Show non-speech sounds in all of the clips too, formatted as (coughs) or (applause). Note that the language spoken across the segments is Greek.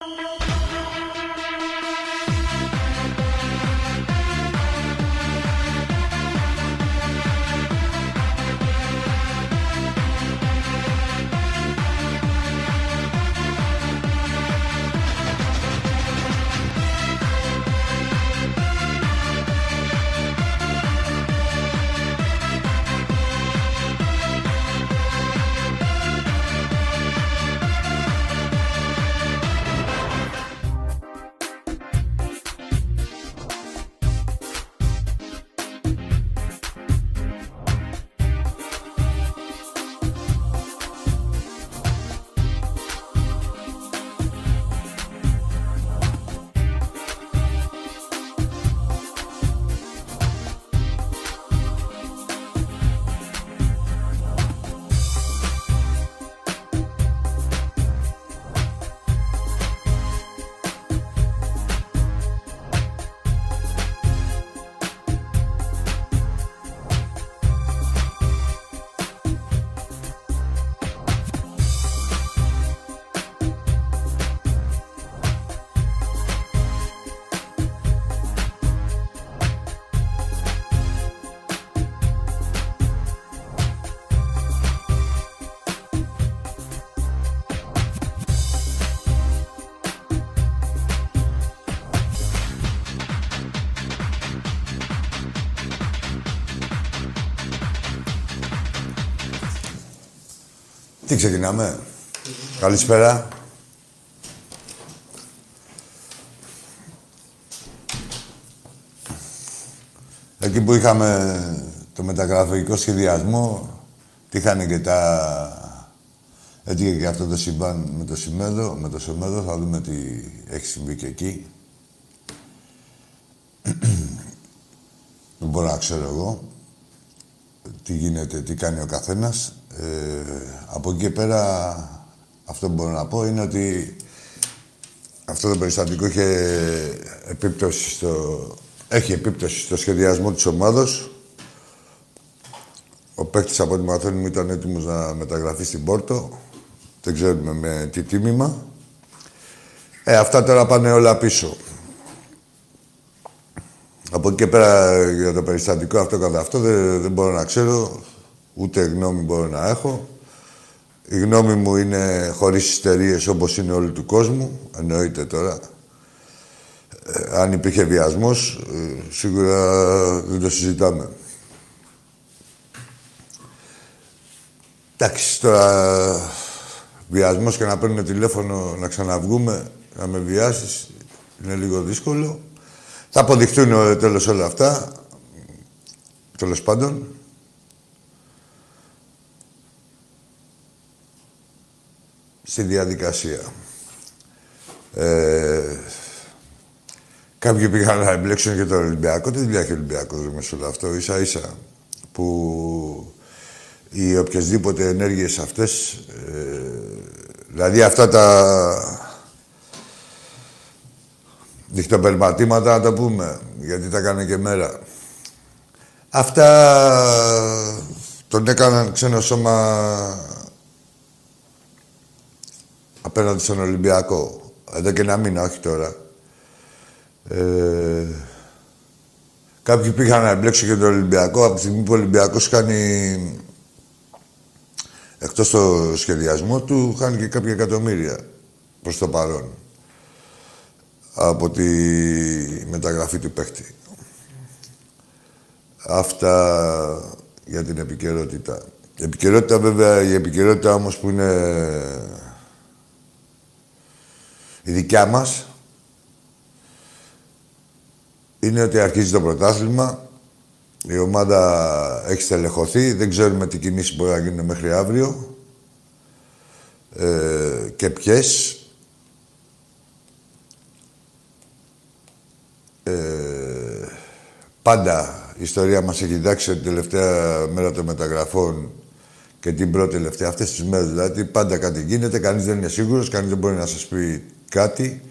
Τι ξεκινάμε. Καλησπέρα. Εκεί που είχαμε το μεταγραφικό σχεδιασμό, είχαν και τα... Έτυχε και αυτό το συμβάν με το Σιμέδο, με το Σεμέδο, θα δούμε τι έχει συμβεί και εκεί. Δεν μπορώ να ξέρω εγώ τι γίνεται, τι κάνει ο καθένας. Ε, από εκεί και πέρα, αυτό που μπορώ να πω είναι ότι αυτό το περιστατικό είχε επίπτωση στο, έχει επίπτωση στο σχεδιασμό της ομάδος. Ο παίκτης από ό,τι μαθαίνουμε ήταν έτοιμος να μεταγραφεί στην Πόρτο. Δεν ξέρουμε με τι τίμημα. Ε, αυτά τώρα πάνε όλα πίσω. Από εκεί και πέρα για το περιστατικό αυτό κατά αυτό δεν, δεν μπορώ να ξέρω, ούτε γνώμη μπορώ να έχω. Η γνώμη μου είναι χωρίς ιστερίες όπως είναι όλου του κόσμου, εννοείται τώρα. Ε, αν υπήρχε βιασμός, ε, σίγουρα δεν το συζητάμε. Εντάξει, τώρα βιασμός και να παίρνω τηλέφωνο να ξαναβγούμε, να με βιάσεις, είναι λίγο δύσκολο. Θα αποδειχτούν τέλος όλα αυτά, τέλος πάντων. Στη διαδικασία. Ε, κάποιοι πήγαν να εμπλέξουν και το Ολυμπιακό. Τι δουλειά έχει ο Ολυμπιακός με όλο αυτό, ίσα ίσα που οι οποιασδήποτε ενέργειες αυτές, ε, δηλαδή αυτά τα Διχτωπερματίματα να το πούμε, γιατί τα έκανε και μέρα. Αυτά τον έκαναν ξένο σώμα απέναντι στον Ολυμπιακό. Εδώ και ένα μήνα, όχι τώρα. Ε, κάποιοι πήγαν να εμπλέξουν και τον Ολυμπιακό από τη στιγμή που ο Ολυμπιακός κάνει εκτός το σχεδιασμό του, χάνει και κάποια εκατομμύρια προς το παρόν από τη μεταγραφή του παίχτη. Αυτά για την επικαιρότητα. Η επικαιρότητα βέβαια, η επικαιρότητα όμως που είναι η δικιά μας είναι ότι αρχίζει το πρωτάθλημα. Η ομάδα έχει στελεχωθεί. Δεν ξέρουμε τι κινήσεις μπορεί να γίνουν μέχρι αύριο. Ε, και ποιες. Ε, πάντα η ιστορία μας έχει διδάξει την τελευταία μέρα των μεταγραφών και την πρώτη τελευταία, αυτές τις μέρες δηλαδή, πάντα κάτι γίνεται, κανείς δεν είναι σίγουρος, κανείς δεν μπορεί να σας πει κάτι,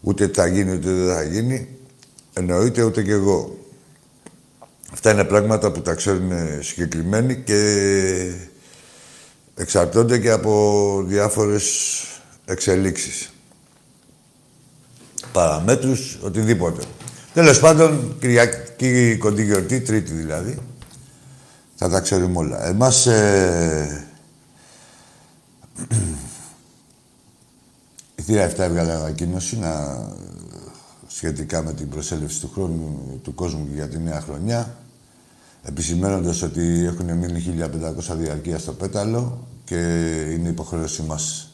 ούτε θα γίνει ούτε δεν θα γίνει, εννοείται ούτε κι εγώ. Αυτά είναι πράγματα που τα ξέρουν συγκεκριμένοι και εξαρτώνται και από διάφορες εξελίξεις. παραμέτρους, οτιδήποτε. Τέλος πάντων, Κυριακή κοντή γιορτή, Τρίτη δηλαδή, θα τα ξέρουμε όλα. Εμάς, ε, η θύρα 7 έβγαλε ανακοίνωση να, σχετικά με την προσέλευση του χρόνου του κόσμου για τη νέα χρονιά, επισημένοντας ότι έχουν μείνει 1500 διαρκεία στο πέταλο και είναι υποχρέωσή μας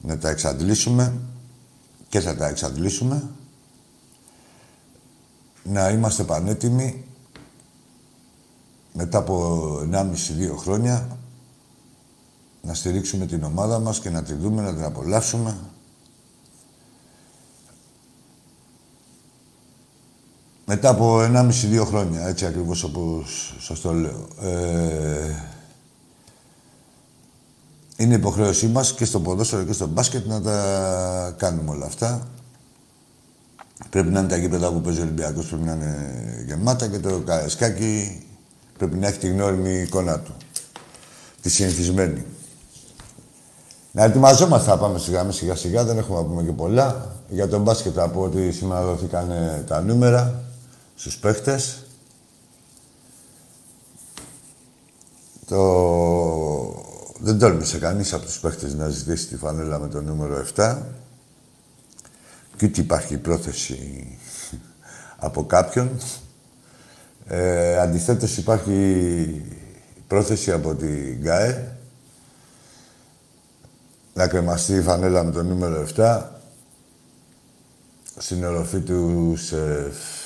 να τα εξαντλήσουμε και θα τα εξαντλήσουμε. Να είμαστε πανέτοιμοι μετά από 1,5-2 χρόνια να στηρίξουμε την ομάδα μας και να τη δούμε, να την απολαύσουμε. Μετά από 1,5-2 χρόνια, έτσι ακριβώς όπως σας το λέω. Ε, είναι υποχρέωσή μας και στο ποδόσφαιρο και στο μπάσκετ να τα κάνουμε όλα αυτά. Πρέπει να είναι τα γήπεδα που παίζει ο Ολυμπιακός, πρέπει να είναι γεμάτα και το Καρεσκάκι πρέπει να έχει τη γνώριμη εικόνα του. Τη συνηθισμένη. Να ετοιμαζόμαστε, θα πάμε σιγά σιγά σιγά, δεν έχουμε να πούμε και πολλά. Για τον μπάσκετ από ότι σήμερα δόθηκαν τα νούμερα στους παίχτες. Το... Δεν τόλμησε κανείς από τους παίχτες να ζητήσει τη φανέλα με το νούμερο 7. Και ούτε υπάρχει πρόθεση από κάποιον. Ε, αντιθέτως υπάρχει πρόθεση από την ΓΑΕ να κρεμαστεί η φανέλα με το νούμερο 7 στην οροφή του ΣΕΦ.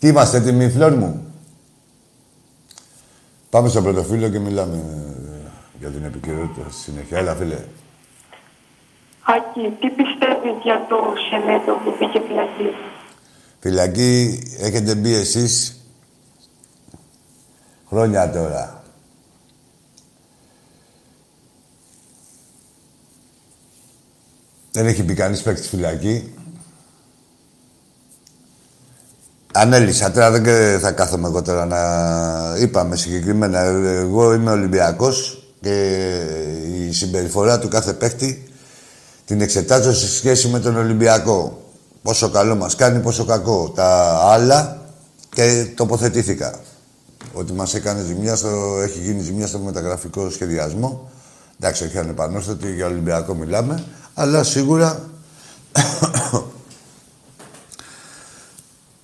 Τι είμαστε έτοιμοι, φλόρ μου; Πάμε στο πρωτοφύλλο και μιλάμε ε, για την επικαιρότητα στη συνέχεια. Έλα, φίλε. Άκη, τι πιστεύεις για το Σεμέτο που πήγε φυλακή; Φυλακή έχετε μπει εσείς χρόνια τώρα. Δεν έχει μπει κανείς παίκτης φυλακή. Ανέλησα τώρα, δεν θα κάθομαι εγώ τώρα να... Είπαμε συγκεκριμένα, εγώ είμαι Ολυμπιακός και η συμπεριφορά του κάθε παίκτη την εξετάζω σε σχέση με τον Ολυμπιακό. Πόσο καλό μας κάνει, πόσο κακό. Τα άλλα και τοποθετήθηκα. Ότι μας έκανε ζημιά, στο... έχει γίνει ζημιά στο μεταγραφικό σχεδιασμό. Εντάξει, όχι ανεπανόρθωτη, για Ολυμπιακό μιλάμε. Αλλά σίγουρα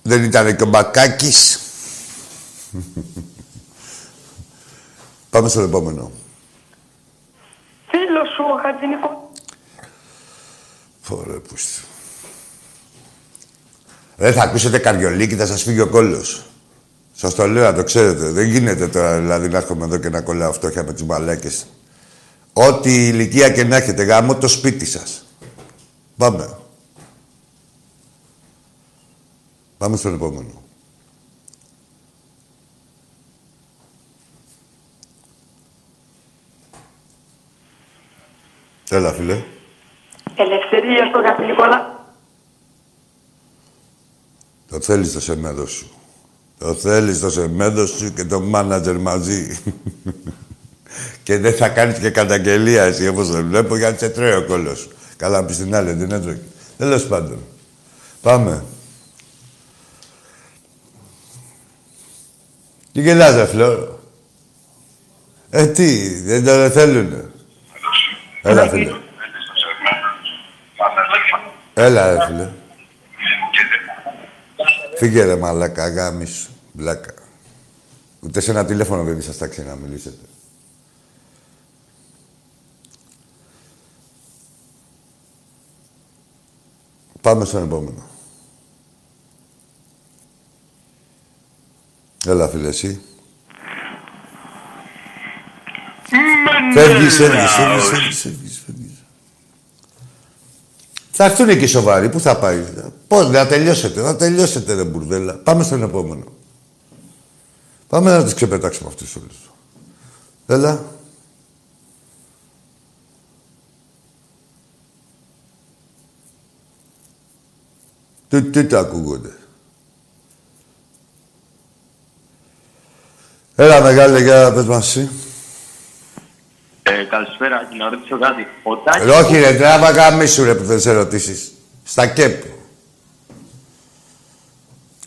δεν ήταν και ο Μπακάκης. Πάμε στο επόμενο. Φίλο σου, ο Χατζηνικό. Φορέ, πούστη. Δεν θα ακούσετε καρδιολίκη, θα σας φύγει ο κόλλος. Σας το λέω, το ξέρετε. Δεν γίνεται τώρα, δηλαδή, να έρχομαι εδώ και να κολλάω φτώχεια με τις μαλάκες. Ό,τι ηλικία και να έχετε, γάμο το σπίτι σας. Πάμε. Πάμε στον επόμενο. Έλα, φίλε. Ελευθερία στο Νικόλα. Το θέλεις το σεμέδο σου. Το θέλεις το σεμέδο σου και το μάνατζερ μαζί. (laughs) και δεν θα κάνεις και καταγγελία εσύ όπως το βλέπω γιατί σε τρώει ο κόλλος. Καλά πεις την άλλη, δεν έτρωγε. Τέλος πάντων. Πάμε. Τι γελάς, ρε Φλόρο. Ε, τι, δεν το θέλουνε. Έλα, φίλε. Έλα, ρε φίλε. Φύγε ρε μαλάκα, γάμις, μπλάκα. Ούτε σε ένα τηλέφωνο δεν σας τάξει να μιλήσετε. Πάμε στον επόμενο. Έλα, φίλε, εσύ. Φεύγεις, φεύγεις, φεύγεις, φεύγεις, φεύγεις. Θα έρθουν και σοβαροί. Πού θα πάει; Πώς, να τελειώσετε, να τελειώσετε, ρε μπουρδέλα. Πάμε στον επόμενο. Πάμε να τους ξεπετάξουμε αυτούς όλους. Έλα. Τι, τι τα ακούγονται; Έλα, μεγάλη, για πες μας εσύ. Ε, καλησπέρα, να ρωτήσω κάτι. Ο Τάκης... Όχι ρε, τράβα καμίσου ρε που δεν σε ρωτήσεις. Στα ΚΕΠ.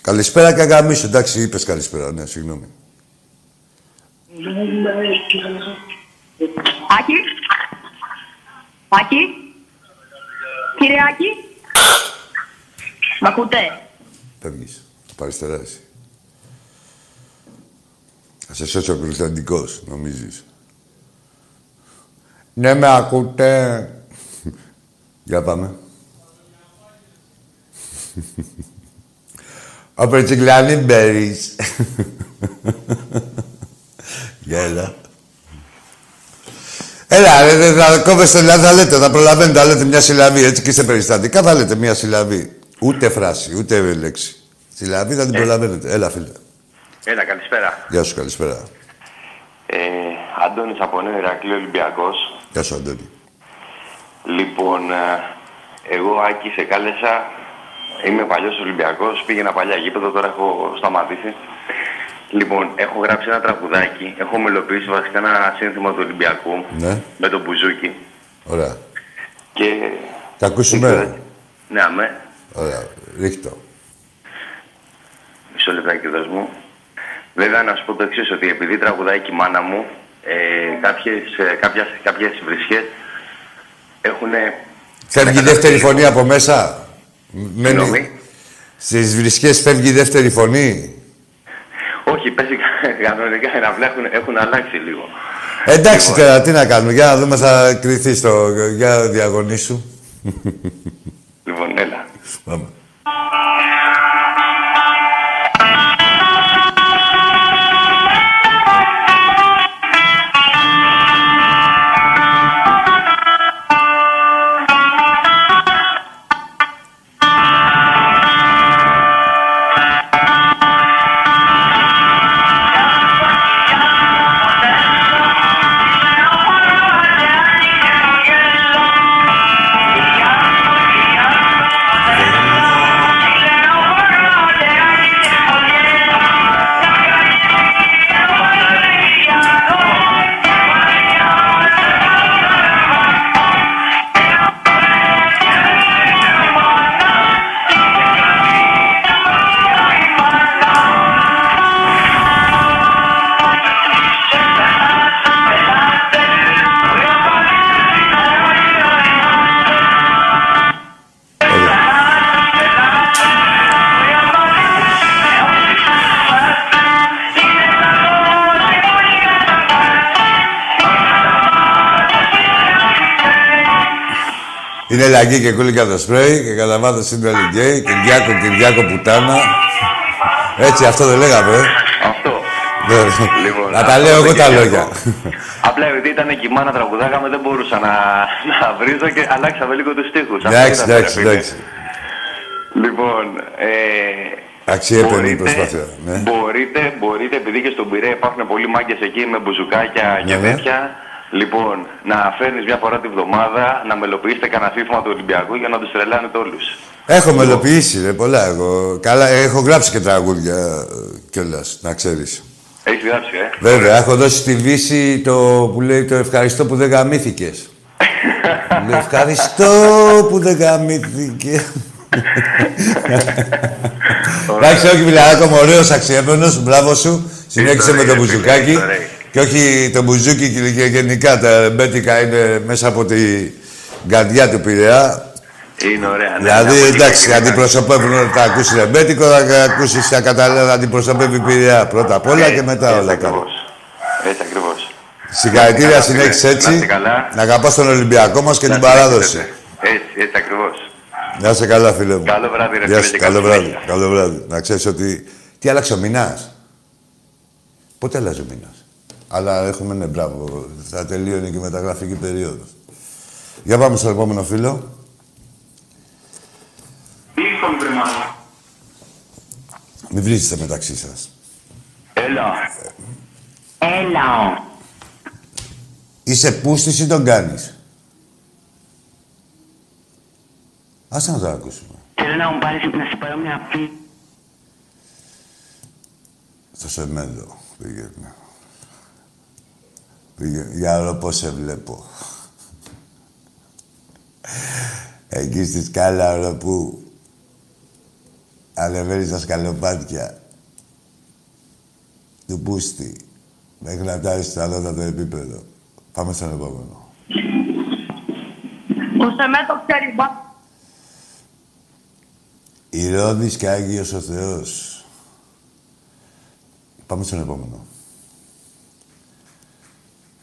Καλησπέρα Καγκαμίσου. Εντάξει, είπες καλησπέρα. Ναι, συγγνώμη. Άκη. Άκη. Κύριε Άκη. Μ' ακούτε; Φεύγεις. Από αριστερά εσύ. Θα σε σώσει ο Κωνσταντικός, νομίζεις. Ναι, με ακούτε. Για πάμε. Ο Περτσικλάνη Μπέρις. Γέλα. Έλα, ρε, ρε, θα κόβεστε, δηλαδή θα λέτε, θα προλαβαίνετε, θα λέτε μια συλλαβή, έτσι και είστε περιστατικά, θα λέτε μια συλλαβή. Ούτε φράση, ούτε λέξη. Συλλαβή θα την προλαβαίνετε. Έλα, φίλε. Έλα, καλησπέρα. Γεια σου, καλησπέρα. Ε, Αντώνης από Νέο Ηρακλή Ολυμπιακός. Γεια σου, Αντώνη. Λοιπόν, ε, εγώ Άκη σε κάλεσα. Είμαι παλιός Ολυμπιακός. Πήγαινα παλιά γήπεδο, τώρα έχω σταματήσει. Λοιπόν, έχω γράψει ένα τραγουδάκι. Έχω μελοποιήσει βασικά ένα σύνθημα του Ολυμπιακού Ναι, με τον Μπουζούκι. ωραία. Και. Θα ακούσουμε. Ναι, αμέ. Ωραία, ρίχτω. Μισό λεπτάκι δώσ' μου. Βέβαια, να σου πω το εξής ότι επειδή τραγουδάει και η μάνα μου, ε, κάποιες, ε, κάποιες, κάποιες βρισχές έχουν... Φεύγει η δεύτερη φωνή από μέσα. Μένει... Συγγνώμη. Στις βρισκές φεύγει η δεύτερη φωνή. Όχι, πέσει κανονικά οι έχουν, έχουν αλλάξει λίγο. Εντάξει Λοιπόν, τώρα, τι να κάνουμε. Για να δούμε, θα κρυθεί στο... Για διαγωνίσου. Λοιπόν, έλα. Πάμε. Είναι λαγί και κούλικα το σπρέι και κατά βάθος είναι όλοι γκέι. Κυριάκο, Κυριάκο, πουτάνα. Έτσι, αυτό δεν λέγαμε, ε. Αυτό. Ναι. Λοιπόν, Να τα αυτό λέω το εγώ τα Κυριακό. λόγια. Απλά επειδή ήταν και η μάνα τραγουδάγαμε, δεν μπορούσα να, να βρίζω και αλλάξαμε λίγο τους στίχους. Αυτό Εντάξει, ήταν, ρε εντάξει, φίλε. εντάξει. Λοιπόν, ε, Αξιέπαινη η μπορείτε, προσπάθεια. Ναι. μπορείτε, μπορείτε, επειδή και στον Πειραιά υπάρχουν πολλοί μάγκες εκεί με μπουζουκάκια και Ναι, ναι. Τέτοια, λοιπόν, να φέρνεις μια φορά τη βδομάδα, να μελοποιήσετε κανένα σύμφωνα του Ολυμπιακού για να τους τρελάνετε όλους. Έχω μελοποιήσει, ρε, πολλά εγώ. Καλά, έχω γράψει και τραγούδια κιόλας, να ξέρεις. Έχεις γράψει, ε; Βέβαια, έχω δώσει στη Βύση το που λέει το ευχαριστώ που δεν γαμήθηκες. Λέει, ευχαριστώ που δεν γαμήθηκες. Εντάξει, όχι μιλαράκο μου, ωραίος αξιέπαινος, μπράβο σου. Συνέχισε με το Ιστορία, μπουζουκάκι. Ιστορία. Και όχι το μπουζούκι και γενικά τα μπέτικα είναι μέσα από την καρδιά του Πειραιά. Είναι ωραία. ναι, Δηλαδή, ναι, εντάξει, ναι, ναι. αντιπροσωπεύουν όταν θα ακούσεις ρεμπέτικο, θα ακούσεις τα καταλάβει, αντιπροσωπεύει Πειραιά πρώτα απ' όλα και μετά Έτσι όλα τα άλλα. ακριβώς. Έτσι ακριβώς. Συγχαρητήρια, Καλά, συνέχισε φίλε. Να έτσι. είστε καλά. Να αγαπάς τον Ολυμπιακό μας και Να την παράδοση. συνεχίσετε. Έτσι, έτσι ακριβώς. Να είσαι καλά, φίλε μου. Καλό βράδυ, ρε Γεια φίλε, σου, και καλό καλή βράδυ. συνέχεια. Καλό βράδυ. Να ξέρεις ότι... Τι άλλαξε ο μηνάς. Πότε άλλαζε ο μηνάς. Αλλά έχουμε, ναι, μπράβο. Θα τελείωνε και η μεταγραφική περίοδος. Για πάμε στο επόμενο φίλο. Μην βρίζετε μεταξύ σας. Έλα. Έλα. Είσαι πούστης ή τον κάνεις; Άσε να το ακούσουμε. Θέλω να μου πάρεις να σου πάρω μια πι... Στο σεμέντο πήγαινε. Πήγαινε. Για όλο πώς σε βλέπω. Εκεί στη σκάλα, ρε, που ανεβαίνεις στα σκαλοπάτια του Πούστη μέχρι να φτάσεις στο ανώτατο επίπεδο. Πάμε στον επόμενο. Ο Σεμέτο ξέρει μπα. Ηρώδης και Άγιος ο Θεός. Πάμε στον επόμενο.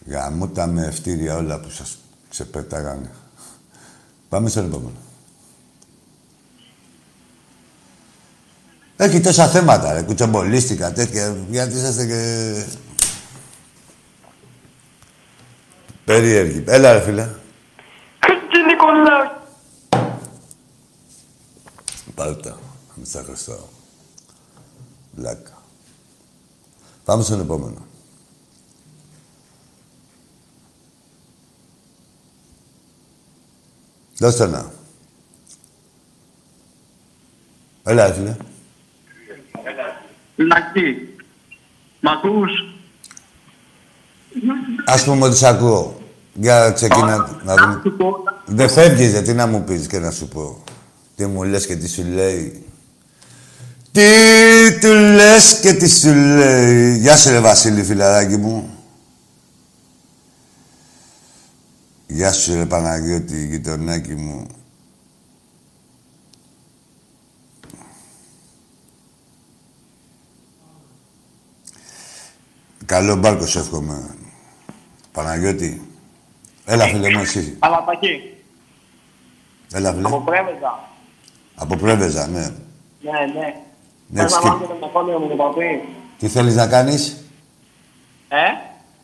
Γαμώτα με ευτήρια όλα που σας ξεπέταγανε. Πάμε στον επόμενο. Έχει τόσα θέματα, ρε. Κουτσομπολίστηκα, τέτοια. Γιατί είσαστε και... Περίεργοι. Έλα, ρε, φίλε. Χριστί Νικολάου. Πάρε τα. Μην στα χρωστάω. Βλάκα. Πάμε στον επόμενο. Δώστε ένα. Έλα, ρε, φίλε. Λακί. Μ' ακούς; Ας πούμε ότι σ' ακούω. Για ξεκίνα να δούμε. σου πω. Δεν φεύγεις, ρε, τι να μου πεις και να σου πω. Τι μου λες και τι σου λέει. Τι του λες και τι σου λέει. Γεια σου ρε Βασίλη, φιλαράκι μου. Γεια σου ρε Παναγιώτη, γειτονάκι μου. Καλό μπάρκο σου εύχομαι. Παναγιώτη. Έλα φίλε μου εσύ. Αλαπακί. Έλα φίλε. Από Πρέβεζα. Από Πρέβεζα, ναι. Ναι, ναι. Ναι, Θες να σκε- μάθω το τηλεφώνιο μου, το παπί. Τι θέλεις να κάνεις; Ε;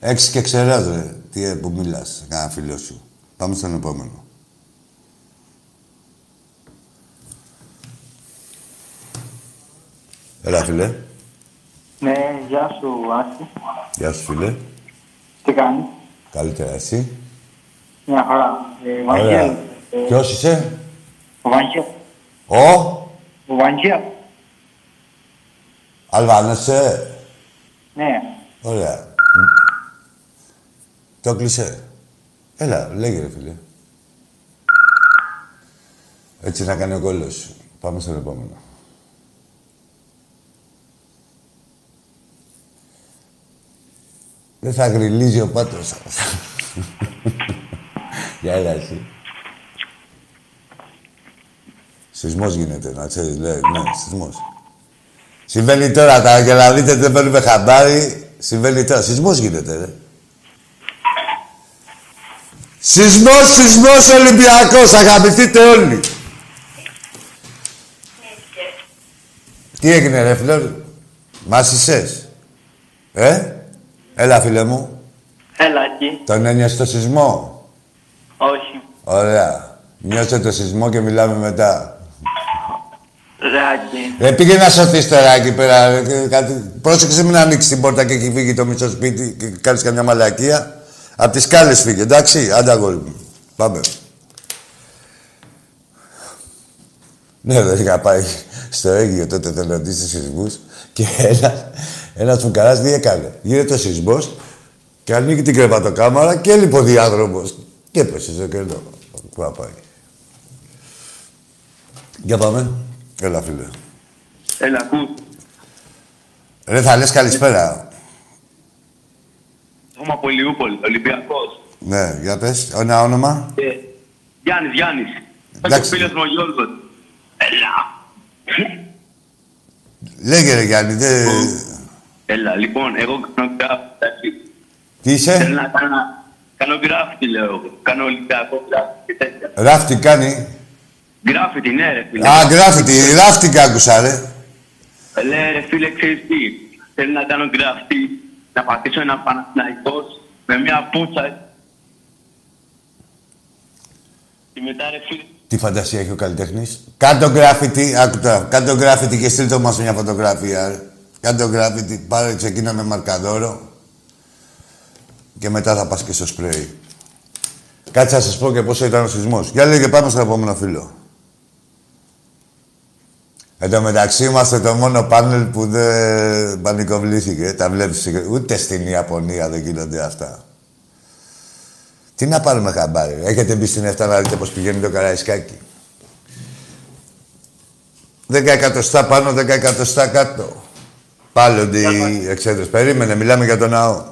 Έξι και ξεράς, ρε. Τι ε, που μιλάς, κανένα φίλο σου. Πάμε στον επόμενο. Έλα, φίλε. Ναι, γεια σου, Άκη. Γεια σου, φίλε. Τι κάνεις; Καλύτερα, εσύ. Μια χαρά. Ε, Βαγγέλ. Ωραία. Ποιος είσαι; Ο Βαγγέλ. Ο; Ο Βαγγέλ. Αλβάνος, είσαι. Ναι. Ωραία. Το κλεισέ. Έλα, λέγε ρε φίλε. Έτσι να κάνει ο κόλλος σου. Πάμε στον επόμενο. Δεν θα γριλίζει ο πάτος σας. Για έλα εσύ. Σεισμός γίνεται, να ξέρεις, λέει. Ναι, σεισμός. Συμβαίνει τώρα, τα για να δείτε δεν παίρνουμε χαμπάρι. Συμβαίνει τώρα. Σεισμός γίνεται, ρε. Σεισμός, σεισμός Ολυμπιακός. Αγαπηθείτε όλοι. Τι έγινε, ρε φίλε. Μάσησες. Ε; Έλα, φίλε μου. Έλα, εκεί. Τον ένιωσες το σεισμό; Όχι. Ωραία. Νιώσε το σεισμό και μιλάμε μετά. Ρε, Άκη. Ρε πήγε να σωθείς τώρα εκεί πέρα. ρε, και Κάτι... Πρόσεξε μην να ανοίξεις την πόρτα και έχει φύγει το μισό σπίτι και κάνεις καμιά μαλακία. Απ' τις σκάλες φύγε, εντάξει. Άντε αγόρι μου. Πάμε. Ναι, δεν είχα πάει στο Αίγυο τότε θελοντή στους σεισμούς και ένα, ένας φουκαράς τι έκανε. Γίνεται ο σεισμός και ανοίγει την κρεβατοκάμαρα και έλειπε ο διάδρομος. Και έπεσε στο κενό. Πού να πάει. Για πάμε. Έλα, φίλε. Έλα, ακούς. Ρε, θα λες καλησπέρα. Είμαι από Ηλιούπολη, Ολυμπιακός. Ναι, για πες. Ένα όνομα. Ε, Γιάννης, Γιάννης. Εντάξει. Ο φίλος μου ο Γιώργος. Έλα. Λέγε, ρε, Γιάννη. Δε... Έλα, λοιπόν, εγώ κάνω γκράφτη. Τι Θέλω είσαι. να κάνω, κάνω γκράφτη, λέω. Κάνω Ολυμπιακό γκράφτη και τέτοια. Ράφτη κάνει. Γκράφτη, ναι, ρε φίλε. Α, γκράφιτι. Γκράφιτι άκουσα, ρε. Λέει, ρε φίλε, ξέρεις τι. Θέλω να κάνω γκράφιτι, να πατήσω ένα Παναθηναϊκός με μια πουτσα. Και μετά, ρε φίλε, Τι φαντασία έχει ο καλλιτέχνης. Κάντο γκράφιτι. Άκου τώρα. Κάντο γκράφιτι και στείλτε μας μια φωτογραφία. Ρε. Κάντο γκράφιτι. Πάρε, ξεκίνα με μαρκαδόρο. Και μετά θα πας και στο σπρέι. Κάτσε να σας πω και πόσο ήταν ο σεισμός. Για λέγε, πάμε στο επόμενο φίλο. Εν τω μεταξύ είμαστε το μόνο πάνελ που δεν πανικοβλήθηκε. Τα βλέπεις, ούτε στην Ιαπωνία δεν γίνονται αυτά. Τι να πάρουμε χαμπάρι. ρε; Έχετε μπει στην 7 να δείτε πώς πηγαίνει το Καραϊσκάκι. 10 εκατοστά πάνω, 10 εκατοστά κάτω. Πάλι οι εξέδρες. Περίμενε, μιλάμε για τον ναό.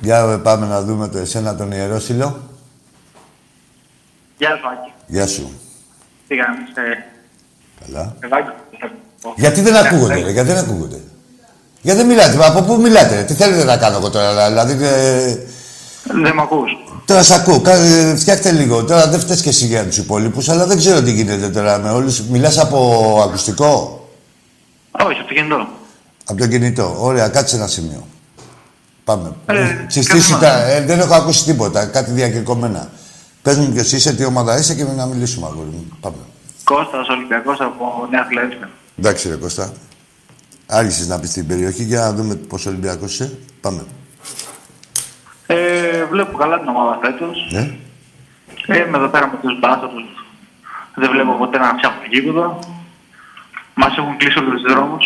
Για πάμε να δούμε το εσένα τον Ιερόσυλο. Γεια σου, Άκη. Γεια σου. Τι κάνεις, ε, Καλά. Ευάγγελο. Γιατί δεν ακούγονται, ρε, γιατί δεν ακούγονται; Γιατί δεν μιλάτε, από πού μιλάτε, ρε, τι θέλετε να κάνω εγώ τώρα, δηλαδή... Ε, Δεν με ακούς. τώρα σ' ακούω, κα- ε, φτιάχτε λίγο. Τώρα δεν φταίς και εσύ για τους υπόλοιπους, αλλά δεν ξέρω τι γίνεται τώρα με όλους. Μιλάς από ακουστικό, Όχι, από το κινητό. από το κινητό. Ωραία, κάτσε ένα σημείο. Πάμε. Ε, Συστήσει κάθε τα... Ε, δεν έχω ακούσει τίποτα, κάτι διακεκομένα. Πες μου ποιος είσαι, τι ομάδα είσαι και να μιλήσουμε, αγόρι μου. Πάμε. Κώστας Ολυμπιακός από Νέα Φιλαδέλφια. Εντάξει, ρε Κώστα. Άρχισες να πεις την περιοχή για να δούμε πόσο Ολυμπιακός είσαι. Πάμε. Ε, βλέπω καλά την ομάδα φέτος. Ναι. Ε, είμαι εδώ πέρα με τους μπάσταρους. Δεν βλέπω ποτέ να φτιάχνουν γήπεδο. Μας έχουν κλείσει όλους τους δρόμους.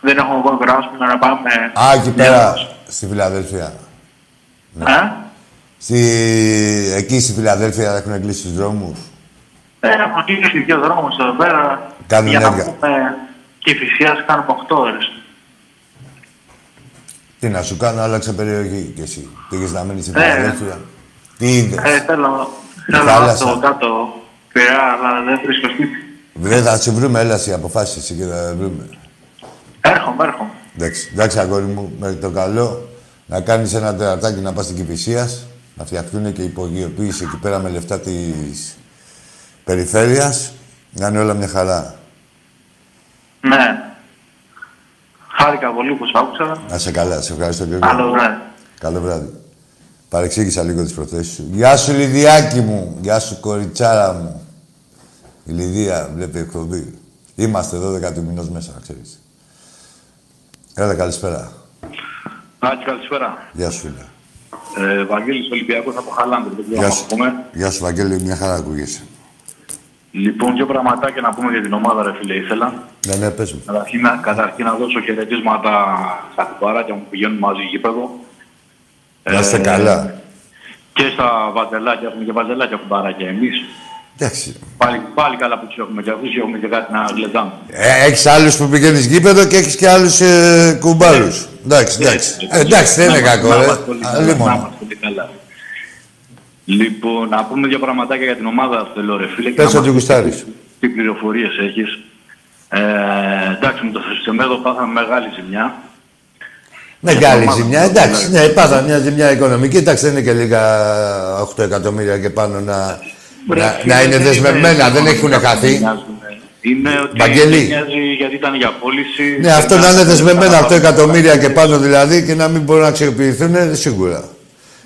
Δεν έχουμε μόνο περάσουμε να πάμε... Α, εκεί πέρα, στη Φιλαδέλφια. Ε, Στη... Εκεί στη Φιλαδέλφια έχουν κλείσει τους δρόμους. Ε, έχουμε κλείσει δύο δρόμους εδώ πέρα. Κάνουν για έργα. να πούμε και φυσίας κάνουμε 8 ώρες. Τι να σου κάνω, άλλαξε περιοχή κι εσύ. Πήγες να μείνεις στη Ε. Φιλαδέλφια. Τι είδες; Ε, θέλω, θέλω να Θάλασσα. έρθω κάτω πειρά, αλλά δεν βρίσκω σπίτι. Δεν θα σε βρούμε, έλα εσύ, αποφάσεις εσύ και θα βρούμε. Έρχομαι, έρχομαι. Εντάξει, εντάξει αγόρι μου, με το καλό να κάνεις ένα τερατάκι να πας στην Κηφισίας, να φτιαχτούν και υπογειοποίηση εκεί πέρα με λεφτά της περιφέρειας, να είναι όλα μια χαρά. Ναι. Χάρηκα πολύ που σ' άκουσα. Να σε καλά, σε ευχαριστώ και εγώ. Άλλο βράδυ. Καλό βράδυ. Παρεξήγησα λίγο τις προθέσεις σου. Γεια σου Λιδιάκη μου, γεια σου κοριτσάρα μου. Η Λιδία βλέπει εκπομπή. Είμαστε 12 του μηνός μέσα, να ξέρεις. Έλα, καλησπέρα. Άκη, καλησπέρα. Γεια σου, φίλε. Ε, Βαγγέλης Ολυμπιακός από Χαλάνδρη. Δεν ξέρω Γεια αν σου. πούμε. Γεια σου, Βαγγέλη, μια χαρά ακούγεσαι. Λοιπόν, δύο πραγματάκια να πούμε για την ομάδα, ρε φίλε, ήθελα. Ναι, ναι, πες μου. Καταρχήν, να- καταρχήν να δώσω χαιρετίσματα στα κουμπάράκια μου που πηγαίνουν μαζί γήπεδο. Να είστε Ε, καλά. Και στα βαζελάκια, έχουμε και βαζελάκια κουμπάράκια εμείς. Εντάξει. Πάλι, πάλι καλά που τους έχουμε και αυτούς και έχουμε και κάτι να γλεντάμε. Ε, έχεις άλλους που πηγαίνεις γήπεδο και έχεις και άλλους ε, κουμπάρους. Εντάξει, εντάξει. Ε, εντάξει, δεν είναι Να κακό, είμαστε- ρε. να είμαστε όλοι Α, καλά, λίμωνο. να είμαστε όλοι καλά. Λοιπόν, να πούμε δύο πραγματάκια για την ομάδα, θέλω ρε φίλε. και Πες να ό,τι μας γουστάρεις. Τι πληροφορίες έχεις. Ε, εντάξει, με το Σεμέδο πάθαμε μεγάλη ζημιά. Μεγάλη ομάδα ζημιά, που εντάξει. δηλαδή. Ναι, πάντα μια ζημιά οικονομική. Εντάξει, δεν είναι και λίγα 8 εκατομμύρια και πάνω να, να, να είναι δεσμευμένα. Δεν έχουν χαθεί. Είναι ότι Βαγγέλη. δεν νοιάζει γιατί ήταν για πώληση. Ναι, αυτό να είναι δεσμευμένα 8 εκατομμύρια και πάνω δηλαδή και να μην μπορούν να αξιοποιηθούν, ε, σίγουρα.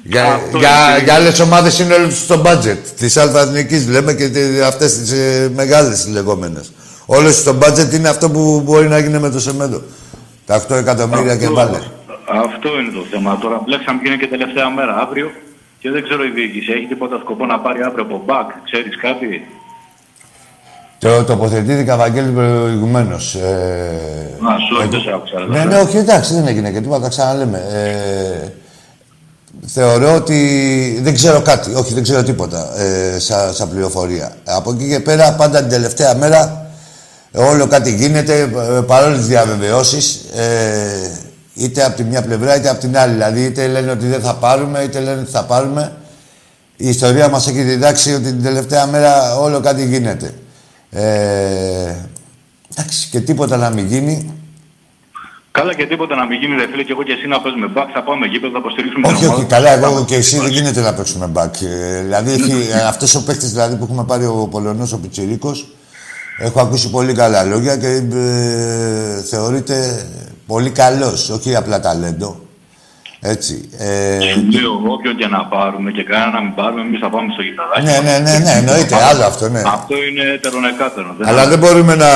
Για, Αυτό για, είναι. για άλλες ομάδες είναι όλο στο budget. Της Αλφα λέμε και αυτές τις ε, μεγάλες λεγόμενες. Όλο στο budget είναι αυτό που μπορεί να γίνει με το Σεμέντο. Τα 8 εκατομμύρια και Αυτό- βάλε. Αυτό είναι το θέμα. Τώρα μπλέξαμε και είναι και τελευταία μέρα αύριο και δεν ξέρω η διοίκηση. Έχει τίποτα σκοπό να πάρει αύριο από μπακ. Ξέρεις κάτι; Το τοποθετήθηκα, Βαγγέλη, προηγουμένως. Ε, Να, σου δεν σε άκουσα. ναι, ναι, όχι, εντάξει, δεν έγινε και τίποτα, τα ξαναλέμε. Ε, θεωρώ ότι δεν ξέρω κάτι, όχι, δεν ξέρω τίποτα ε, σαν, σαν πληροφορία. Από εκεί και πέρα, πάντα την τελευταία μέρα, όλο κάτι γίνεται, ε, παρόλε τις διαβεβαιώσεις, ε, είτε από τη μια πλευρά είτε από την άλλη. Δηλαδή, είτε λένε ότι δεν θα πάρουμε, είτε λένε ότι θα πάρουμε. Η ιστορία μας έχει διδάξει ότι την τελευταία μέρα όλο κάτι γίνεται. Ε, εντάξει, και τίποτα να μην γίνει. Καλά και τίποτα να μην γίνει, ρε φίλε, και εγώ και εσύ να παίζουμε μπακ. Θα πάμε γήπεδο, θα υποστηρίξουμε Όχι, την ομάδα. όχι, καλά, εγώ και εσύ δεν γίνεται να παίξουμε μπακ. Ε, δηλαδή, έχει, ε, αυτός ο παίκτης δηλαδή, που έχουμε πάρει ο Πολωνός, ο Πιτσιρίκος, έχω ακούσει πολύ καλά λόγια και ε, θεωρείται πολύ καλός, όχι απλά ταλέντο. Έτσι. Ε, Σου λέω, όποιον και να πάρουμε και κανένα να μην πάρουμε, εμείς θα πάμε στο γηταράκι. ναι, ναι, ναι, ναι, εννοείται, άλλο αυτό, ναι. Αυτό είναι τερονεκάτερο. Δεν Αλλά δεν μπορούμε να...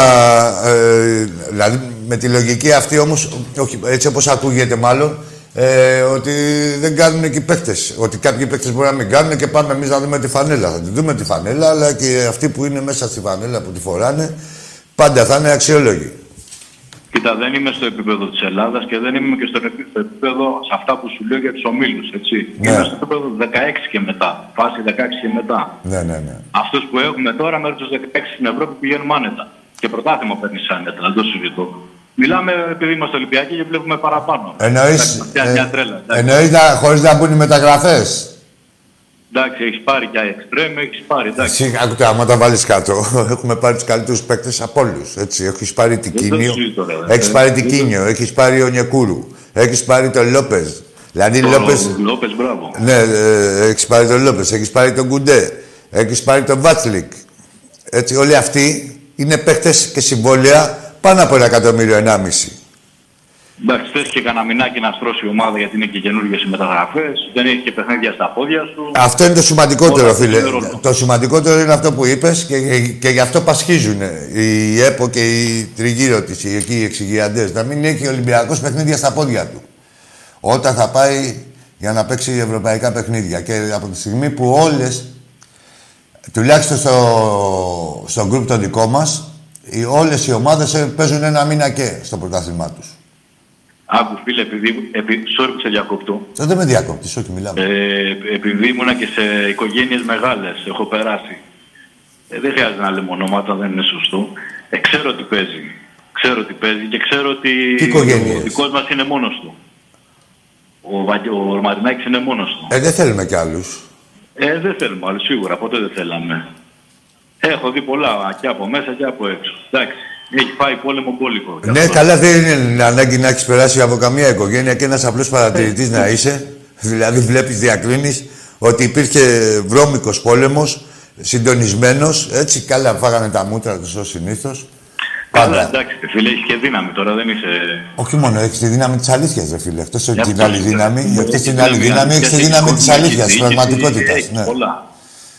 Ε, δηλαδή, με τη λογική αυτή όμως, όχι, έτσι όπως ακούγεται μάλλον, ε, ότι δεν κάνουν εκεί παίκτες. Ότι κάποιοι παίκτες μπορεί να μην κάνουν και πάμε εμείς να δούμε τη φανέλα. Θα τη δούμε τη φανέλα, αλλά και αυτοί που είναι μέσα στη φανέλα που τη φοράνε, πάντα θα είναι αξιόλογοι. Κοίτα, δεν είμαι στο επίπεδο της Ελλάδας και δεν είμαι και στο επί- στο επίπεδο σε αυτά που σου λέω για τους ομίλους. Ναι. Είμαι στο επίπεδο 16 και μετά. Φάση 16 και μετά. Ναι, ναι, ναι. Αυτούς που έχουμε τώρα μέχρι τους 16 στην Ευρώπη πηγαίνουμε άνετα. Και πρωτάθλημα παίρνεις άνετα, δεν το συζητώ. Μιλάμε επειδή είμαστε Ολυμπιακοί και βλέπουμε παραπάνω. Εννοείς, Εντάξει, Μια, μια τρέλα. εντάξει. εννοείς να, χωρίς να μπουν οι μεταγραφές. Εντάξει, έχεις πάρει και εξτρέμ, έχεις πάρει. Εντάξει. Εσύ, άκουτε, άμα τα βάλεις κάτω, (laughs) έχουμε πάρει τους καλύτερους παίκτες από όλους. Έτσι, έχεις πάρει την Δεν το Κίνιο, συζητώ, ρε. έχεις Ε, πάρει δεν την το- Κίνιο, έχεις πάρει ο Νιεκούρου, έχεις πάρει τον Λόπεζ. Δηλαδή, Ο Λόπεζ, Λόπες, μπράβο. ναι, ε, έχεις πάρει τον Λόπεζ, έχεις πάρει τον Κουντέ, έχεις πάρει τον Βάτσλικ. Έτσι, όλοι αυτοί είναι παίκτες και συμβόλαια πάνω από ένα εκατομμύριο, ενάμιση. Εντάξει, θες και κανένα μηνάκι να στρώσει η ομάδα γιατί είναι και καινούργιες οι μεταγραφές. Δεν έχει και παιχνίδια στα πόδια σου. Αυτό είναι το σημαντικότερο, Όλα φίλε. παίζουν ρόλο. Το σημαντικότερο είναι αυτό που είπες και, και γι' αυτό πασχίζουν η ΕΠΟ και οι τριγύρω της, οι, εκεί οι εξηγιαντές. Να μην έχει ο Ολυμπιακός παιχνίδια στα πόδια του. Όταν θα πάει για να παίξει ευρωπαϊκά παιχνίδια. Και από τη στιγμή που όλες, τουλάχιστον στο, στο γκρουπ το δικό μας, οι, όλες οι ομάδες ε, παίζουν ένα μήνα και στο πρωτάθλημά τους. Άκου φίλε, επειδή. επει, sorry που σε διακόπτω. Δεν με διακόπτεις, όχι μιλάμε. Ε, επειδή ήμουνα και σε οικογένειες μεγάλες, έχω περάσει. Ε, δεν χρειάζεται να λέμε ονόματα, δεν είναι σωστό. Ε, ξέρω τι παίζει. Ξέρω τι παίζει και ξέρω ότι Τι οικογένειες; ο δικός μας είναι μόνος του. Ο, Βαγγε- ο Μαρινάκης είναι μόνος του. Ε, δεν θέλουμε κι άλλους. Ε, δεν θέλουμε άλλο, σίγουρα, ποτέ δεν θέλαμε. Έχω δει πολλά και από μέσα και από έξω. Εντάξει, έχει πάει πόλεμο μπόλικο. Και Ναι, αυτό. καλά, δεν είναι ανάγκη να έχεις περάσει από καμία οικογένεια και ένας απλός παρατηρητής να είσαι. Δηλαδή, βλέπεις, διακρίνεις ότι υπήρχε βρώμικος πόλεμος, συντονισμένος. Έτσι, καλά, φάγανε τα μούτρα τους ως συνήθως. Καλά, Πάντα. εντάξει, φίλε, έχεις και δύναμη τώρα, δεν είσαι. Όχι μόνο, έχεις τη δύναμη της αλήθειας, ρε φίλε. Εκτός Γι' από την αυτό άλλη είναι. δύναμη, Έχει εκτό την δύναμη, άλλη δύναμη, έχεις τη έχεις δύναμη της κόσμο, αλήθειας, έχεις της διοίκηση, πραγματικότητας. Έχεις Ναι. πολλά.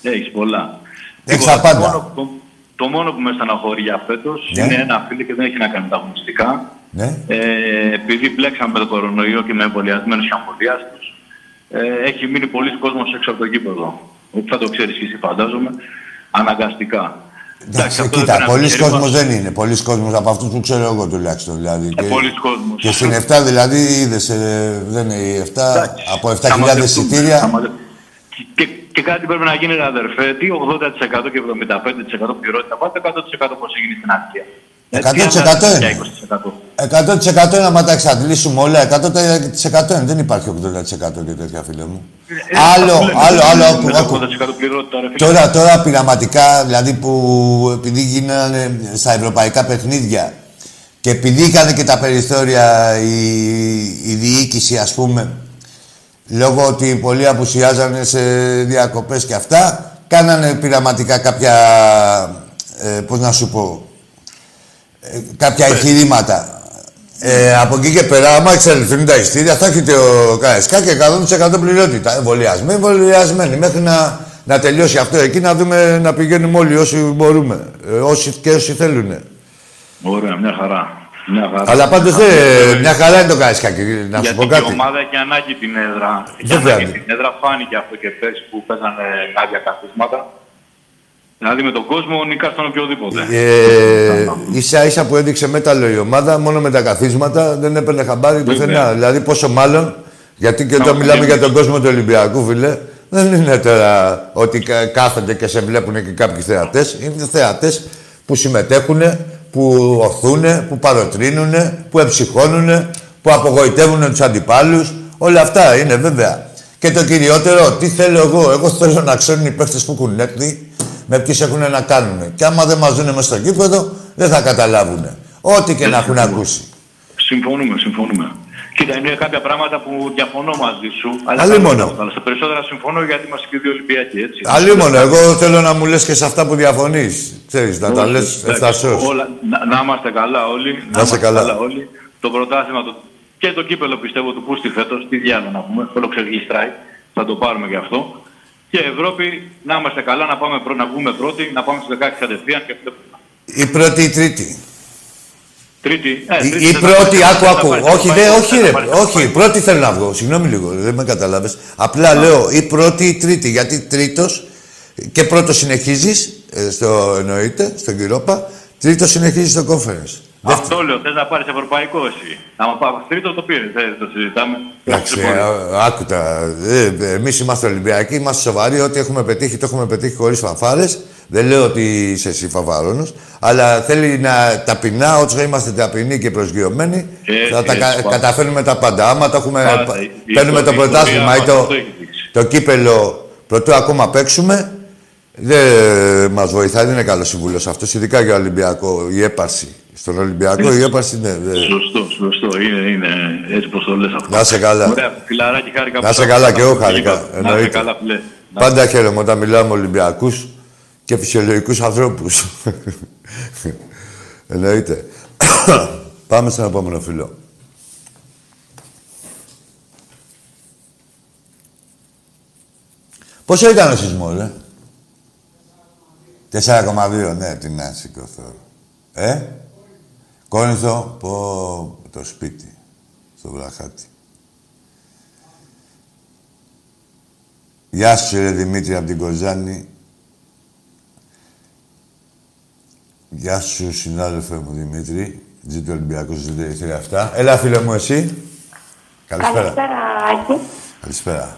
Έχεις πολλά. Έχεις Λοιπόν, τα πάντα. Το μόνο, το, το μόνο που με στεναχωρεί για φέτος Ναι. είναι ένα φίλο και δεν έχει να κάνει με τα αγωνιστικά. Ναι. Ε, επειδή μπλέξαμε με τον κορονοϊό και με εμβολιασμένους και αμβολιάστους, ε, έχει μείνει πολλοί κόσμος έξω από το γήπεδο. Ότι θα το ξέρεις και εσύ, φαντάζομαι, αναγκαστικά. Εντάξει, αυτό κοίτα, δεν είναι πολλοί επιχείρημα. κόσμος δεν είναι. Πολλοί κόσμος από αυτούς που ξέρω εγώ τουλάχιστον. Δηλαδή. Ε, πολλοί κόσμος. Και στην 7 δηλαδή είδες, ε, δεν είναι η 7, Εντάξει, από θα 7.000 μαζευτούμε, θα εισιτήρια. Μαζε- Και, και κάτι πρέπει να γίνει, ρε αδερφέ. Τι 80% και 75% πληρότητα. Πάτε 100% πώς έγινε στην Ασία. 100% είναι. Για 20%. 100% είναι άμα τα εξαντλήσουμε όλα, 100% είναι. Δεν υπάρχει 80% και τέτοια, φίλε μου. Ε, άλλο, αυτό λέμε, άλλο, άλλο, με άκου, το άκου. 80% πληρότητα, ρε φίλε. Τώρα, τώρα πειραματικά, δηλαδή που επειδή γίνανε στα ευρωπαϊκά παιχνίδια και επειδή είχαν και τα περιθώρια η, η διοίκηση, ας πούμε, λόγω ότι πολλοί απουσιάζανε σε διακοπές και αυτά, κάνανε πειραματικά κάποια, ε, πώς να σου πω, ε, κάποια εγχειρήματα. Ε, από εκεί και πέρα, άμα εξελιχθούν τα ειστήρια, θα έχετε ο ΚΑΕΣΚΑ και 100% πληρότητα. Εμβολιασμένοι, εμβολιασμένοι. Μέχρι να, να τελειώσει αυτό εκεί, να δούμε να πηγαίνουμε όλοι όσοι μπορούμε. Ε, όσοι και όσοι θέλουν. Ωραία, μια χαρά. Μια χαρά. Αλλά πάντως Αυτό, μια χαρά είναι το ΚΑΕΣΚΑ. και Να σου Γιατί πω και η κάτι. ομάδα έχει ανάγκη την έδρα. Έχει Βέβαια. ανάγκη την έδρα. Φάνηκε αυτό και πέρσι που παίζανε κάποια καθίσματα. Δηλαδή με τον κόσμο νικά στον οποιοδήποτε. Ε, ίσα ίσα που έδειξε μέταλλο η ομάδα, μόνο με τα καθίσματα δεν έπαιρνε χαμπάρι πουθενά. Δηλαδή πόσο μάλλον, γιατί και όταν Να, μιλάμε ναι. για τον κόσμο του Ολυμπιακού, φίλε, δεν είναι τώρα ότι κα- κάθονται και σε βλέπουν και κάποιοι θεατές. Είναι θεατές που συμμετέχουν, που οθούν, που παροτρύνουν, που εψυχώνουν, που απογοητεύουν τους αντιπάλους. Όλα αυτά είναι βέβαια. Και το κυριότερο, τι θέλω εγώ; Εγώ θέλω να ξέρουν οι παίχτε που έχουν έρθει με ποιου έχουν να κάνουν. Και άμα δεν μας δουν μέσα στο γήπεδο, δεν θα καταλάβουν. Ό,τι και να έχουν ακούσει. Συμφωνούμε, συμφωνούμε. Κοίτα, είναι κάποια πράγματα που διαφωνώ μαζί σου. Αλλά, Αλλήμωνο. αλλά στα περισσότερα συμφωνώ γιατί είμαστε και δύο Ολυμπιακοί, έτσι. Αλλήμον, εγώ θέλω να μου λες και σε αυτά που διαφωνείς. Ξέρεις, να τα Όχι, λες εντάξει, ευθαρσώς. όλα- Να, να είμαστε καλά όλοι. Να είστε καλά. όλοι. Το πρωτάθλημα το, και το κύπελο πιστεύω του Πούστη φέτος, τι διάλογο να πούμε, όλο ξεγλιστράει. Θα το πάρουμε γι' αυτό. Και Ευρώπη, να είμαστε καλά, να, πάμε, πρω- να βγούμε πρώτοι, να πάμε στους 16 κατευθείαν και βλέπουμε. Η πρώτη ή η τρίτη. Τρίτη. Ε, Η, τρίτη η δεν θα πρώτη, πάρει, άκου, δεν θα άκου. πάρει, δεν Όχι, θα δε, πάρει, όχι, δεν ρε. θα πάρει, δεν θα Όχι, πάρει. η πρώτη θέλω να βγω. Συγγνώμη λίγο, δεν με κατάλαβες. Απλά λέω η πρώτη ή η τρίτη. Γιατί τρίτος και πρώτος συνεχίζεις, ε, στο, εννοείται, στον Κυρίοπα, τρίτος συνεχίζεις στο conference. Αυτό λέω, θες να πάρεις ευρωπαϊκό εσύ. Άμα πάμε τρίτο το πήρες, δεν το συζητάμε. Εντάξει, Λοιπόν, ε, άκουτα. Ε, Εμείς είμαστε Ολυμπιακοί, είμαστε σοβαροί. Ό,τι έχουμε πετύχει, το έχουμε πετύχει χωρίς φανφάρες. Δεν λέω ότι είσαι εσύ φαβάρονο, αλλά θέλει να ταπεινά, όσο είμαστε ταπεινοί και προσγειωμένοι, Έτσι, θα τα έτσι, κα- πάντα. καταφέρνουμε τα πάντα. Άμα το έχουμε, Πάντα. Η- η παίρνουμε το ιστορία πρωτάθλημα ή μας το, αυτό έχει δείξει. το κύπελο πρωτού ακόμα παίξουμε, δεν μας βοηθάει, δεν είναι καλός σύμβουλο αυτός, ειδικά για Ολυμπιακό, η έπαρση. Στον Ολυμπιακό η έπαρση, ναι. δεν- Σωστό, σωστό. Είναι, είναι έτσι πως το λες αυτό. Να είσαι καλά. Ωραία, φιλαράκι, χάρηκα Να που είσαι τα- καλά τα- και εγώ τα- χάρηκα, Να είσαι εννοείται. καλά, φιλέ. Να- Πάντα χαίρομαι όταν μιλάμε με Ολυμπιακούς και φυσιολογικούς ανθρώπους. (laughs) Εννοείται. (coughs) Πάμε στον επόμενο φίλο. Πόσο ήταν ο σεισμός, ρε; 4,2, ναι, τι να σηκωθώ. Ε; Κόνηθο, πω το σπίτι, στο βραχάτι. Γεια σου, ρε Δημήτρη, από την Κοζάνη. Γεια σου, συνάδελφε μου, Δημήτρη. Ζήτω Ολυμπιακός, ζήτω η θηρία αυτά. Έλα, φίλε μου, εσύ. Καλησπέρα. Καλησπέρα, Άκη. Καλησπέρα.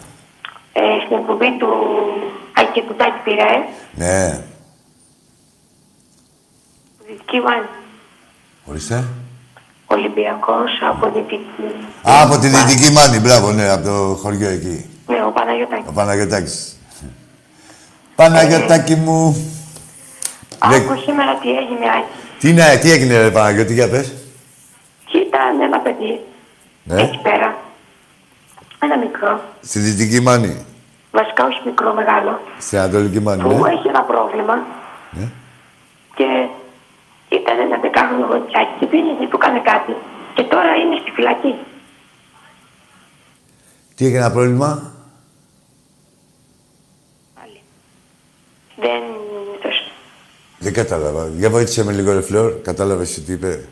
Ε, στην εκπομπή του Άκη και του Τάκη Πειραέ, Ναι, Δυτική Βάνη. Ορίστε. Ολυμπιακός από Δυτική. Α, από τη Δυτική Μάνη, μπράβο, ναι, από το χωριό εκεί. Ναι, ο Παναγιώτακης. Ο Παναγιωτάκης. Παναγιωτάκη μου. Λέ- Άκου σήμερα τι έγινε, Άκη. Τι, είναι, τι έγινε, ρε Παναγιώτη, για πες. Ήταν ένα παιδί, Ναι, εκεί πέρα. Ένα μικρό. στη Δυτική Μάνη. Βασικά όχι μικρό, μεγάλο. Στην Ανατολική Μάνη, Που ναι. έχει ένα πρόβλημα. Ναι. Και ήταν ένα δεκάχρονο γοτσάκι και πήγε και του έκανε κάτι. Και τώρα είναι στη φυλακή. Τι έγινε ένα πρόβλημα; Πάλι. Δεν το σ- Δεν κατάλαβα. Για βοήθησε με λίγο, ρε Φλόρ. Κατάλαβες τι είπε;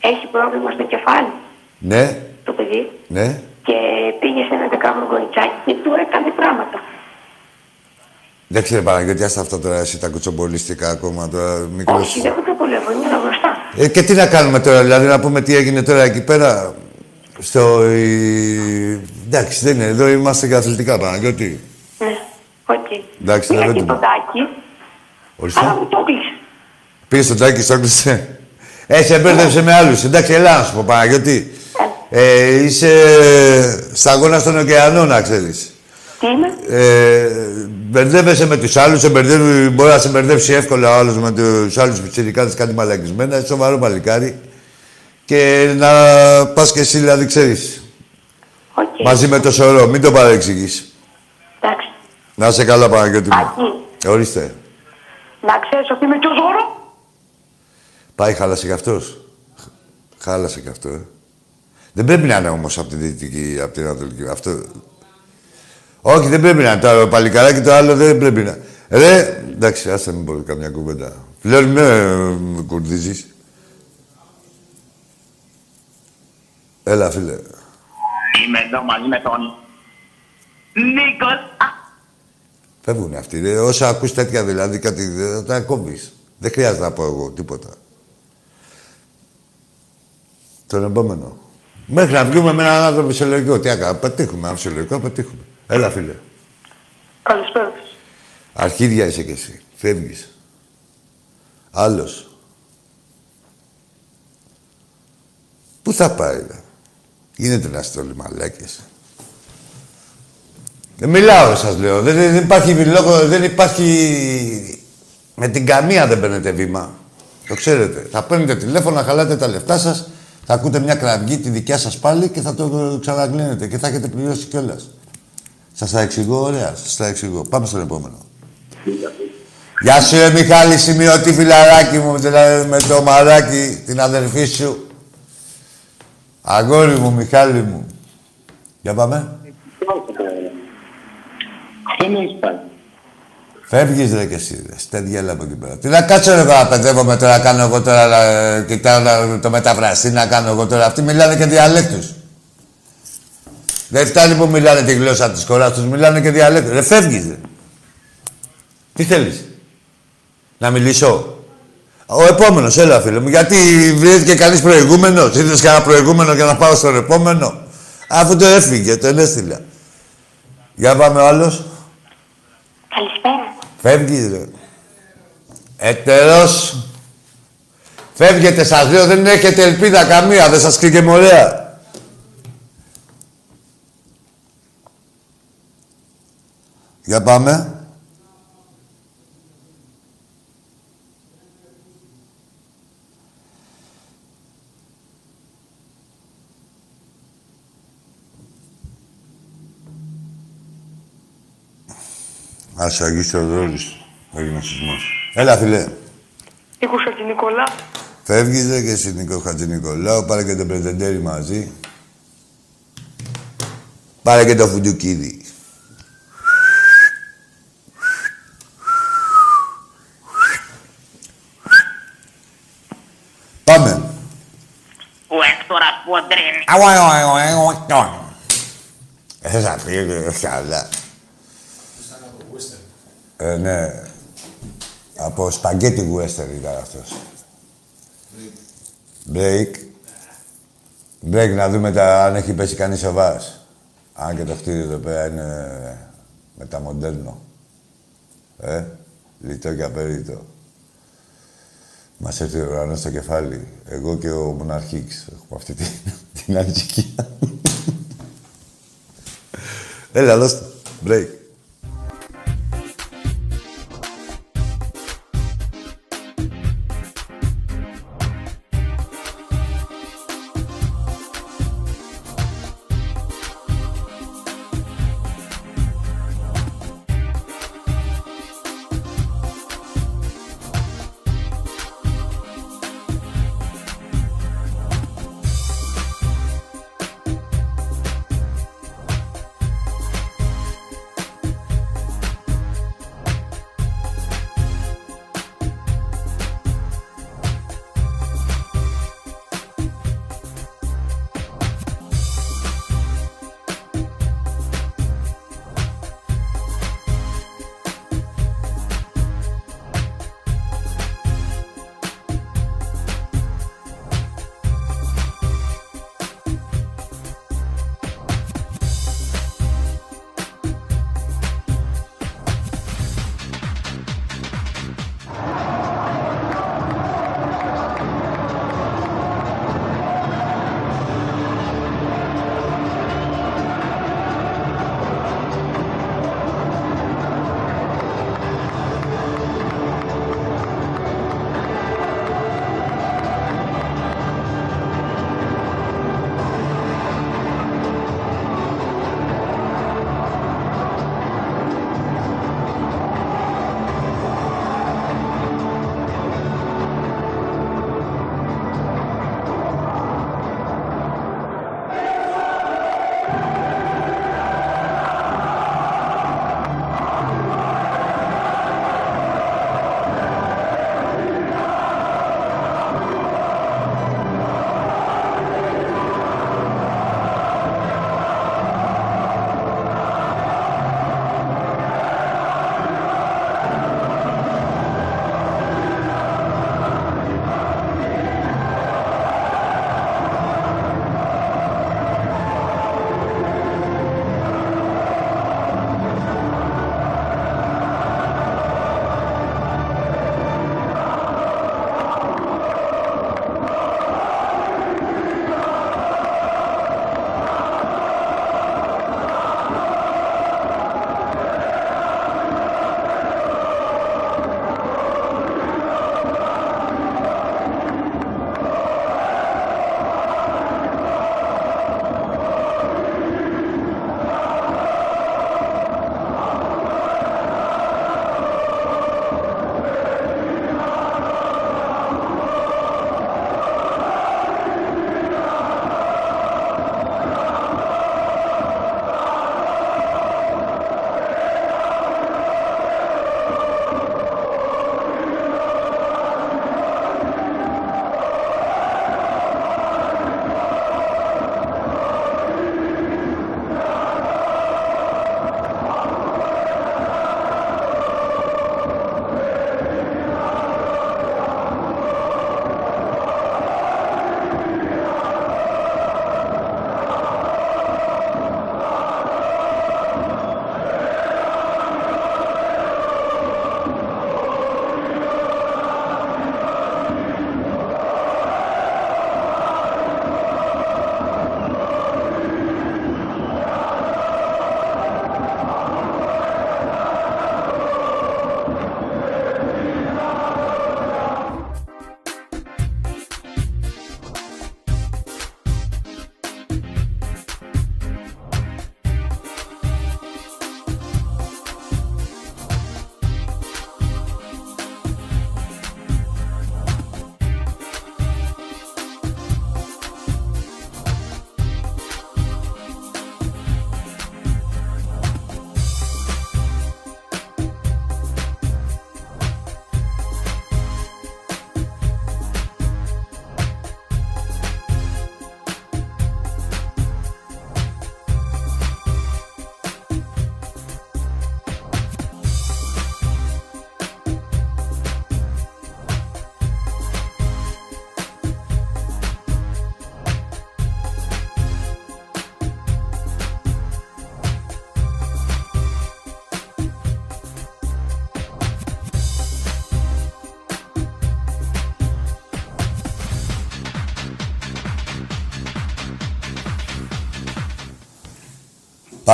Έχει πρόβλημα στο κεφάλι Ναι, το παιδί. ναι. Και πήγε σε ένα δεκάχρονο κοριτσάκι και του έκανε πράγματα. Δεν ξέρω Παναγιώτη, άστα αυτά τώρα εσύ τα κουτσομπολιστικά ακόμα τώρα μικρός. Όχι, δεν το πολεύω, ήμουν μπροστά. Ε, και τι να κάνουμε τώρα, δηλαδή να πούμε τι έγινε τώρα εκεί πέρα. Στο... η- Εντάξει, δεν είναι. Εδώ είμαστε και αθλητικά Παναγιώτη. Ναι, οκ. Εντάξει, Πήγα δεν και το- τον Τάκη, αλλά Ορίστε. μου το κλείσε. Πήγες στον Τάκη, στο έκλεισε. Ε, σε μπέρδεψε με άλλους. Εντάξει, έλα να σου πω Παναγιώτη. Ε, είσαι σταγόνα στον ωκεανό, να ξέρεις. Τι είμαι, Ε, μπερδεύεσαι με τους άλλους, σε μπερδεύει, μπορεί να σε μπερδέψει εύκολα ο άλλος με τους άλλους πιτσιρικάδες κάτι μαλακισμένα, είσαι σοβαρό παλικάρι. Και να πας και εσύ, δηλαδή, ξέρεις, οκ. μαζί με το σωρό, μην το παρεξηγείς. Εντάξει. Να είσαι καλά, Παναγιώτη μου. Άκη, Ορίστε. να ξέρεις ότι είμαι και ο Ζώρο. Πάει, χάλασε κι αυτός. Χάλασε κι αυτό, ε. Δεν πρέπει να είναι όμως από την Δυτική, από την Ανατολική. Αυτό... Όχι, δεν πρέπει να είναι. Το παλικαράκι το άλλο δεν πρέπει να... Ρε, εντάξει, άστε μην πω καμιά κουβέντα. Λέω, με ε, κουρδίζεις. Έλα, φίλε. Είμαι εδώ μαζί με τον Νίκος. Α, Φεύγουν αυτοί. Ρε. Όσα ακούς τέτοια δηλαδή, κάτι δεν τα κόβεις. Δεν χρειάζεται να πω εγώ τίποτα. Τον επόμενο. Μέχρι να βγούμε με έναν άνθρωπο φυσιολογικό. Τι άκα, πετύχουμε. Αν φυσιολογικό, πετύχουμε. Έλα, φίλε. Καλησπέρα. Αρχίδια είσαι κι εσύ. Φεύγεις. Άλλος. Πού θα πάει, ρε. Γίνεται να είστε όλοι μαλάκες. Δεν μιλάω, σας λέω. Δεν, δεν υπάρχει λόγο, δεν υπάρχει... Με την καμία δεν παίρνετε βήμα. Το ξέρετε. Θα παίρνετε τηλέφωνο, να χαλάτε τα λεφτά σας, θα ακούτε μια κραυγή τη δικιά σας πάλι και θα το ξαναγλύνετε και θα έχετε πληρώσει κιόλας. Σας τα εξηγώ, ωραία. Σας τα εξηγώ. Πάμε στον επόμενο. Γεια σου, ρε Μιχάλη, σημειωτή φιλαράκι μου, με- με το μαράκι, την αδερφή σου. Αγόρι μου, Μιχάλη μου. Για πάμε. Αυτό με έχεις πάει. Φεύγεις ρε και εσύ, ρε. Στέδια, έλα από εκεί πέρα. Τι να κάτσω ρε εδώ να παιδεύομαι τώρα, να κάνω εγώ τώρα, ε, κοιτάω να- το μεταφραστή, να κάνω εγώ τώρα. Αυτοί μιλάνε και διαλέκτους. Δεν φτάνει που μιλάνε τη γλώσσα της χώρας τους, μιλάνε και διαλέκτους. Ρε, φεύγεις, ρε. Τι θέλεις; Να μιλήσω; Ο επόμενος, έλα φίλε μου. Γιατί βρέθηκε κανεί προηγούμενος; Ήρθε κανένα προηγούμενο για να πάω στον επόμενο; Αφού το έφυγε, τον έστειλα. Για πάμε ο άλλος. Καλησπέρα. Φεύγεις, ρε. Ετερός. Φεύγετε σας λέω, δεν έχετε ελπίδα καμία, δεν σας κρύκε μωρέα. Για πάμε. Ας αγγίσει ο Δρόλης. Έγινε σεισμός. Έλα, φίλε. Νίκο Νικολά. Φεύγεις, ρε, και εσύ, Νίκο Χατζηνικολάου. Πάρε και το πρετεντέρι μαζί. Πάρε και το φουντουκίδι. Πάμε. Ο Έκτορας Ποντρίνη. Θες να φύγει, καλά. Ε, ναι. Από σπαγκέτι western ήταν αυτός. Break. Break, να δούμε τα, αν έχει πέσει κανείς ο βάς. Αν και το κτίριο εδώ πέρα είναι μεταμοντέρνο. Ε, λιτό και απέριτο. Μας έρθει ο ουρανός στο κεφάλι. Εγώ και ο Μοναρχίξ έχουμε αυτή την, την ανησυχία. Έλα, δώστε. Break.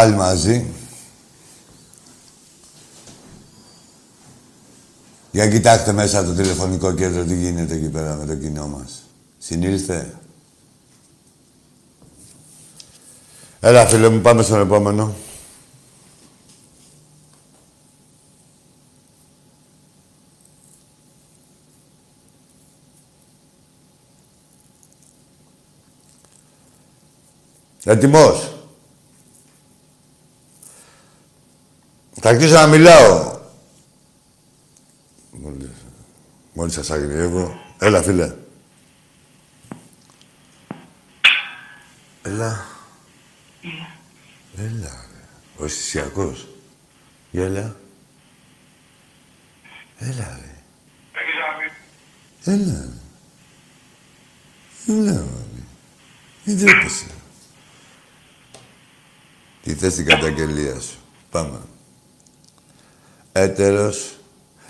Πάλι μαζί. Για κοιτάξτε μέσα το τηλεφωνικό κέντρο τι γίνεται εκεί πέρα με το κοινό μας. Συνήλθε. Έλα φίλε μου, πάμε στον επόμενο. Έτοιμος. Θα αρχίσω να μιλάω. Μόλις, μόλις σας αγριεύω. Έλα, φίλε. Έλα. Έλα, ρε. Ο αισθησιακός. Για έλα. Έλα, ρε. Έλα, ρε. Έλα, ρε. Μην τρέπεσαι. Τι θες την καταγγελία σου. Πάμε. Έτερος.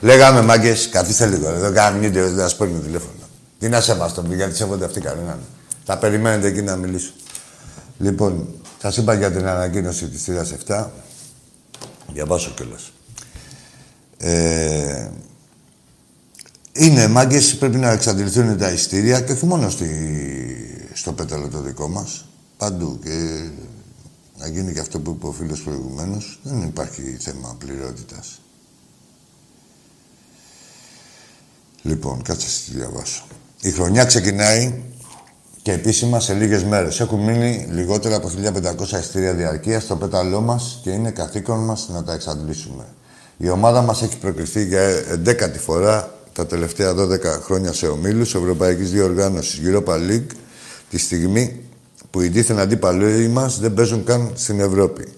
Λέγαμε, μάγκες, καθίστε λίγο. Εδώ κάνουμε δεν σας παίρνει τηλέφωνο. Τι να σεβαστώ, γιατί σέβονται αυτοί κανέναν. Θα περιμένετε εκεί να μιλήσω. Λοιπόν, σας είπα για την ανακοίνωση της θύρας 7. Διαβάσω κιόλας. Ε, είναι μάγκες, πρέπει να εξαντληθούν τα ειστήρια και όχι μόνο στη, στο πέταλο το δικό μας. Παντού. Και να γίνει και αυτό που είπε ο φίλος προηγουμένως. Δεν υπάρχει θέμα πληρότητας. Λοιπόν, κάτσε να τη διαβάσω. Η χρονιά ξεκινάει και επίσημα σε λίγες μέρες. Έχουν μείνει λιγότερα από 1.500 ειστήρια διαρκείας στο πέταλό μας και είναι καθήκον μας να τα εξαντλήσουμε. Η ομάδα μας έχει προκριθεί για 11η φορά τα τελευταία 12 χρόνια σε ομίλους Ευρωπαϊκής Διοργάνωσης Europa League τη στιγμή που οι δίθεν αντίπαλοι μας δεν παίζουν καν στην Ευρώπη.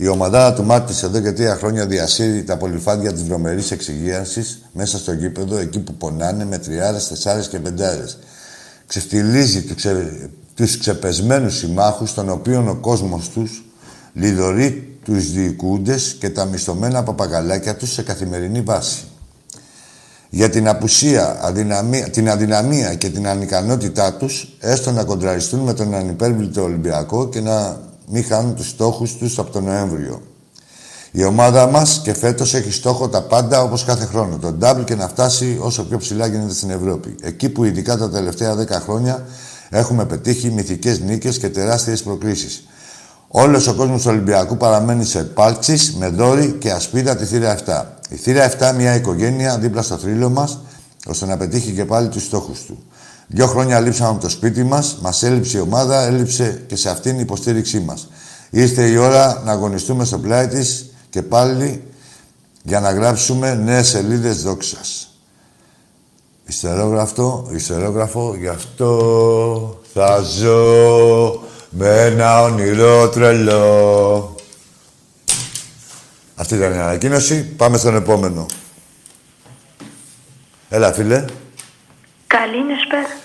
Η ομαδάρα του Μάρτης εδώ και τρία χρόνια διασύρει τα πολυφάδια της βρωμερής εξυγίασης μέσα στο γήπεδο, εκεί που πονάνε με τριάρες, τεσσάρες και πεντάρες. Ξεφτιλίζει του ξε... τους ξεπεσμένους συμμάχους, των οποίων ο κόσμος τους λιδωρεί τους διοικούντες και τα μισθωμένα παπαγαλάκια τους σε καθημερινή βάση. Για την απουσία, αδυναμία, την αδυναμία και την ανικανότητά τους, έστω να κοντραριστούν με τον ανυπέρβλητο Ολυμπιακό και να μην χάνουν τους στόχους τους από τον Νοέμβριο. Η ομάδα μας και φέτος έχει στόχο τα πάντα όπως κάθε χρόνο. Τον double και να φτάσει όσο πιο ψηλά γίνεται στην Ευρώπη. Εκεί που ειδικά τα τελευταία 10 χρόνια έχουμε πετύχει μυθικές νίκες και τεράστιες προκρίσεις. Όλος ο κόσμος του Ολυμπιακού παραμένει σε πάλτσις, με δόρυ και ασπίδα τη θύρα 7. Η θύρα 7 μια οικογένεια δίπλα στο θρύλο μας, ώστε να πετύχει και πάλι τους στόχους του. Δύο χρόνια λείψαμε από το σπίτι μας, μας έλειψε η ομάδα, έλειψε και σε αυτήν η υποστήριξή μας. Ήρθε η ώρα να αγωνιστούμε στο πλάι της και πάλι για να γράψουμε νέες σελίδες δόξας. Ιστερόγραφο, ιστερόγραφο, γι' αυτό θα ζω με ένα όνειρο τρελό. Αυτή ήταν η ανακοίνωση. Πάμε στον επόμενο. Έλα, φίλε. Καλή νεσπέρα.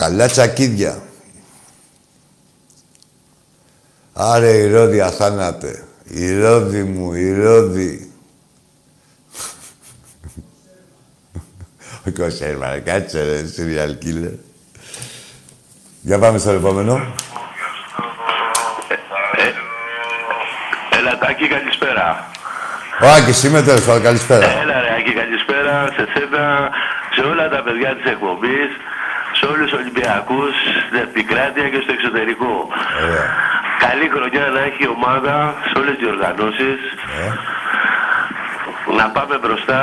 Καλά τσακίδια. Άρε, η Ρώδη αθάνατε. Η Ρώδη μου, η Ρώδη. (laughs) Ο Κωσέρμα, κάτσε ρε, serial killer. Για πάμε στο επόμενο. Έλα, Τάκη, καλησπέρα. Ο Άκης είμαι, τέλος πάντων, καλησπέρα. Έλα, ρε, Άκη, καλησπέρα σε σένα, σε όλα τα παιδιά της εκπομπής, σε όλους τους Ολυμπιακούς, στην επικράτεια και στο εξωτερικό. Ωραία. Καλή χρονιά να έχει η ομάδα σε όλες τις διοργανώσεις. Ε. Να πάμε μπροστά.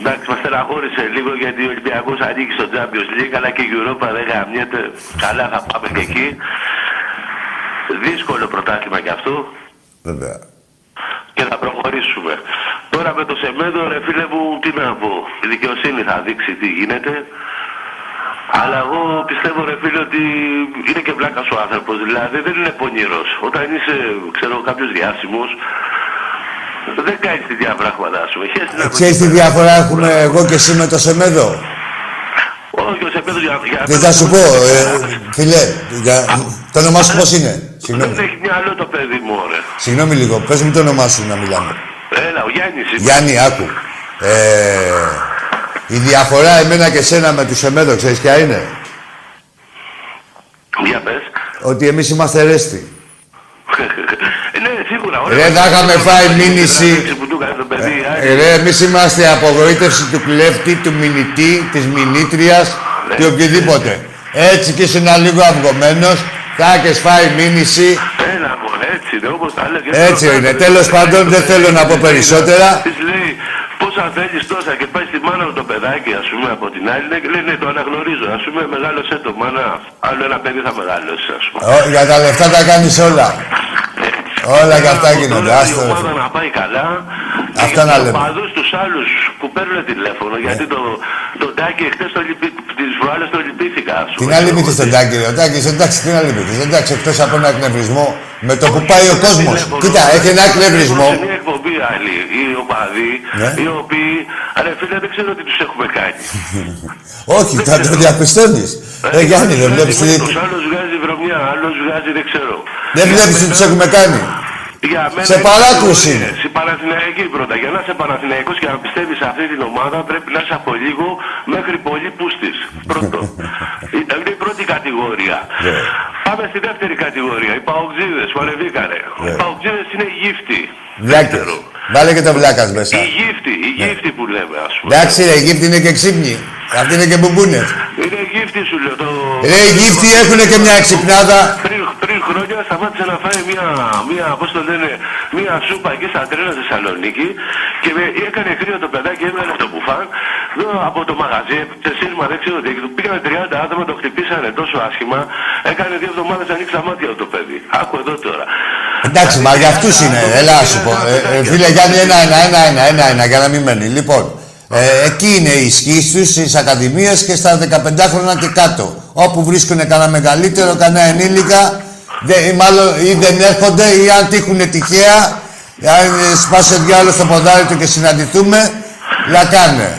Εντάξει, μας στεναχώρησε λίγο γιατί ο Ολυμπιακός ανήκει στο Champions League, αλλά και η Europa δεν γαμιέται. Καλά θα πάμε και εκεί. Δύσκολο πρωτάθλημα κι αυτό Βέβαια. και θα προχωρήσουμε. Τώρα με το Σεμέδο, ρε φίλε μου, τι να πω. Η δικαιοσύνη θα δείξει τι γίνεται. Αλλά εγώ πιστεύω, ρε φίλε, ότι είναι και βλάκα ο άνθρωπος. Δηλαδή δεν είναι πονηρός. Όταν είσαι, ξέρω, κάποιος διάσημος, δεν κάνεις τη διαπράγματα, α πούμε. Χαίρεσαι να Ξέρεις τι διαφορά έχουμε εγώ και εσύ με το Σεμέδο; Όχι, ο Σεμέδο για, για Τι θα σου πω, ε, φίλε, για... το όνομά σου πώς είναι; Συγγνώμη. Δεν έχει μυαλό το παιδί μου, ωραία. Συγγνώμη λίγο, πες μου το όνομά σου να μιλάμε. Έλα, ο Γιάννης είμαι. Γιάννη, άκου. Ε, η διαφορά εμένα και σένα με τους Σεμέδο, ξέρεις ποια είναι; Για πες. Ότι εμείς είμαστε ρέστη. Ε, ναι, Ρε, θα είχαμε φάει μήνυση. Που του έκανε το παιδί. Ε, ρε, εμείς είμαστε η απογοήτευση του κλέφτη, του μηνυτή, της μηνύτριας και οποιοδήποτε. Έτσι και ήσουν λίγο αυγωμένος, θα έχεις φάει μήνυση. Έλα, μωρέ, έτσι είναι, όπως τα λέγε. Έτσι είναι. Τέλος πάντων, δεν θέλω να πω περισσότερα. Της λέει, πόσα θέλεις τόσα και πάει στη μάνα μου το παιδάκι, ας πούμε, από την άλλη. Λέει, λέει, ναι, το αναγνωρίζω. Ας πούμε, μεγάλωσέ το, μάνα. Άλλο ένα παιδί θα μεγαλώσει, ας πούμε. Ω, για τα λεφτά τα κάνεις όλα. Όλα και αυτά Από γίνονται. τώρα Άστο, Η ρε. ομάδα να πάει καλά. Αυτά να λέμε. Παδούς τους άλλους που παίρνουν τηλέφωνο. Γιατί το, το Τάκη εχθές το λυπη, τις προάλλες το λυπήθηκα. ας πούμε. Την άλλη μύθι στον Τάκη, ρε. Ο Τάκης, εντάξει, την άλλη μύθι. Εντάξει, εκτός από ένα εκνευρισμό, με το που πάει ο κόσμος. Κοίτα, έχει ένα εκνευρισμό. Σε μια εκπομπή άλλοι, οι οπαδοί, Ναι. οι οποίοι, ρε φίλε, δεν ξέρω τι τους έχουμε κάνει. (laughs) Όχι, θα το διαπιστώνεις. Ε, Γιάννη, δεν βλέπεις τι... Τους άλλος βγάζει βρωμιά, άλλος βγάζει δεν ξέρω. Δεν βλέπεις τι τους έχουμε κάνει. Για μένα Σε είναι παράκρουση είναι. κατηγορίες. Η Παναθηναϊκή πρώτα. Για να είσαι Παναθηναϊκός και να πιστεύεις σε αυτή την ομάδα πρέπει να είσαι από λίγο μέχρι πολύ πούστης. Πρώτο. είναι η πρώτη κατηγορία. Ναι. Πάμε στη δεύτερη κατηγορία. Οι παοξίδες που ανεβήκανε. Ναι. Οι παοξίδες είναι γύφτη. Βλάκες. Βάλε και το βλάκας μέσα. Η γύφτη, η Ναι. γύφτη που λέμε ας πούμε. Εντάξει ρε, οι γύφτοι είναι και ξύπνοι. Αυτοί είναι και μπουμπούνες. Είναι γύφτη σου λέω. Το... Ρε, οι γύφτοι έχουν και μια εξυπνάδα. Πριν, πριν χρόνια σταμάτησε να φάει μια, μια, πώς το λένε, μια σούπα εκεί στα τρένα στη Θεσσαλονίκη και με, έκανε κρύο το παιδάκι, έβγαλε το μπουφάν εδώ από το μαγαζί, σε σύρμα δεν ξέρω τι, του πήγανε 30 άτομα, το χτυπήσανε τόσο άσχημα, έκανε δύο εβδομάδες ανοίξει τα μάτια του το παιδί. Άκου εδώ τώρα. Εντάξει, μα για αυτούς είναι. Έλα, σου πω. Ε, ε, φίλε Γιάννη, ένα, ένα, ένα, ένα, ένα, ένα, για να μην μένει. Λοιπόν, ε, εκεί είναι η ισχύ τους στις ακαδημίες και στα 15 χρόνια και κάτω. Όπου βρίσκουν κανένα μεγαλύτερο, κανένα ενήλικα, δε, ή μάλλον ή δεν έρχονται ή αν τύχουν τυχαία, αν ε, σπάσει ο διάλογο στο ποδάρι του και συναντηθούμε, λακάνε.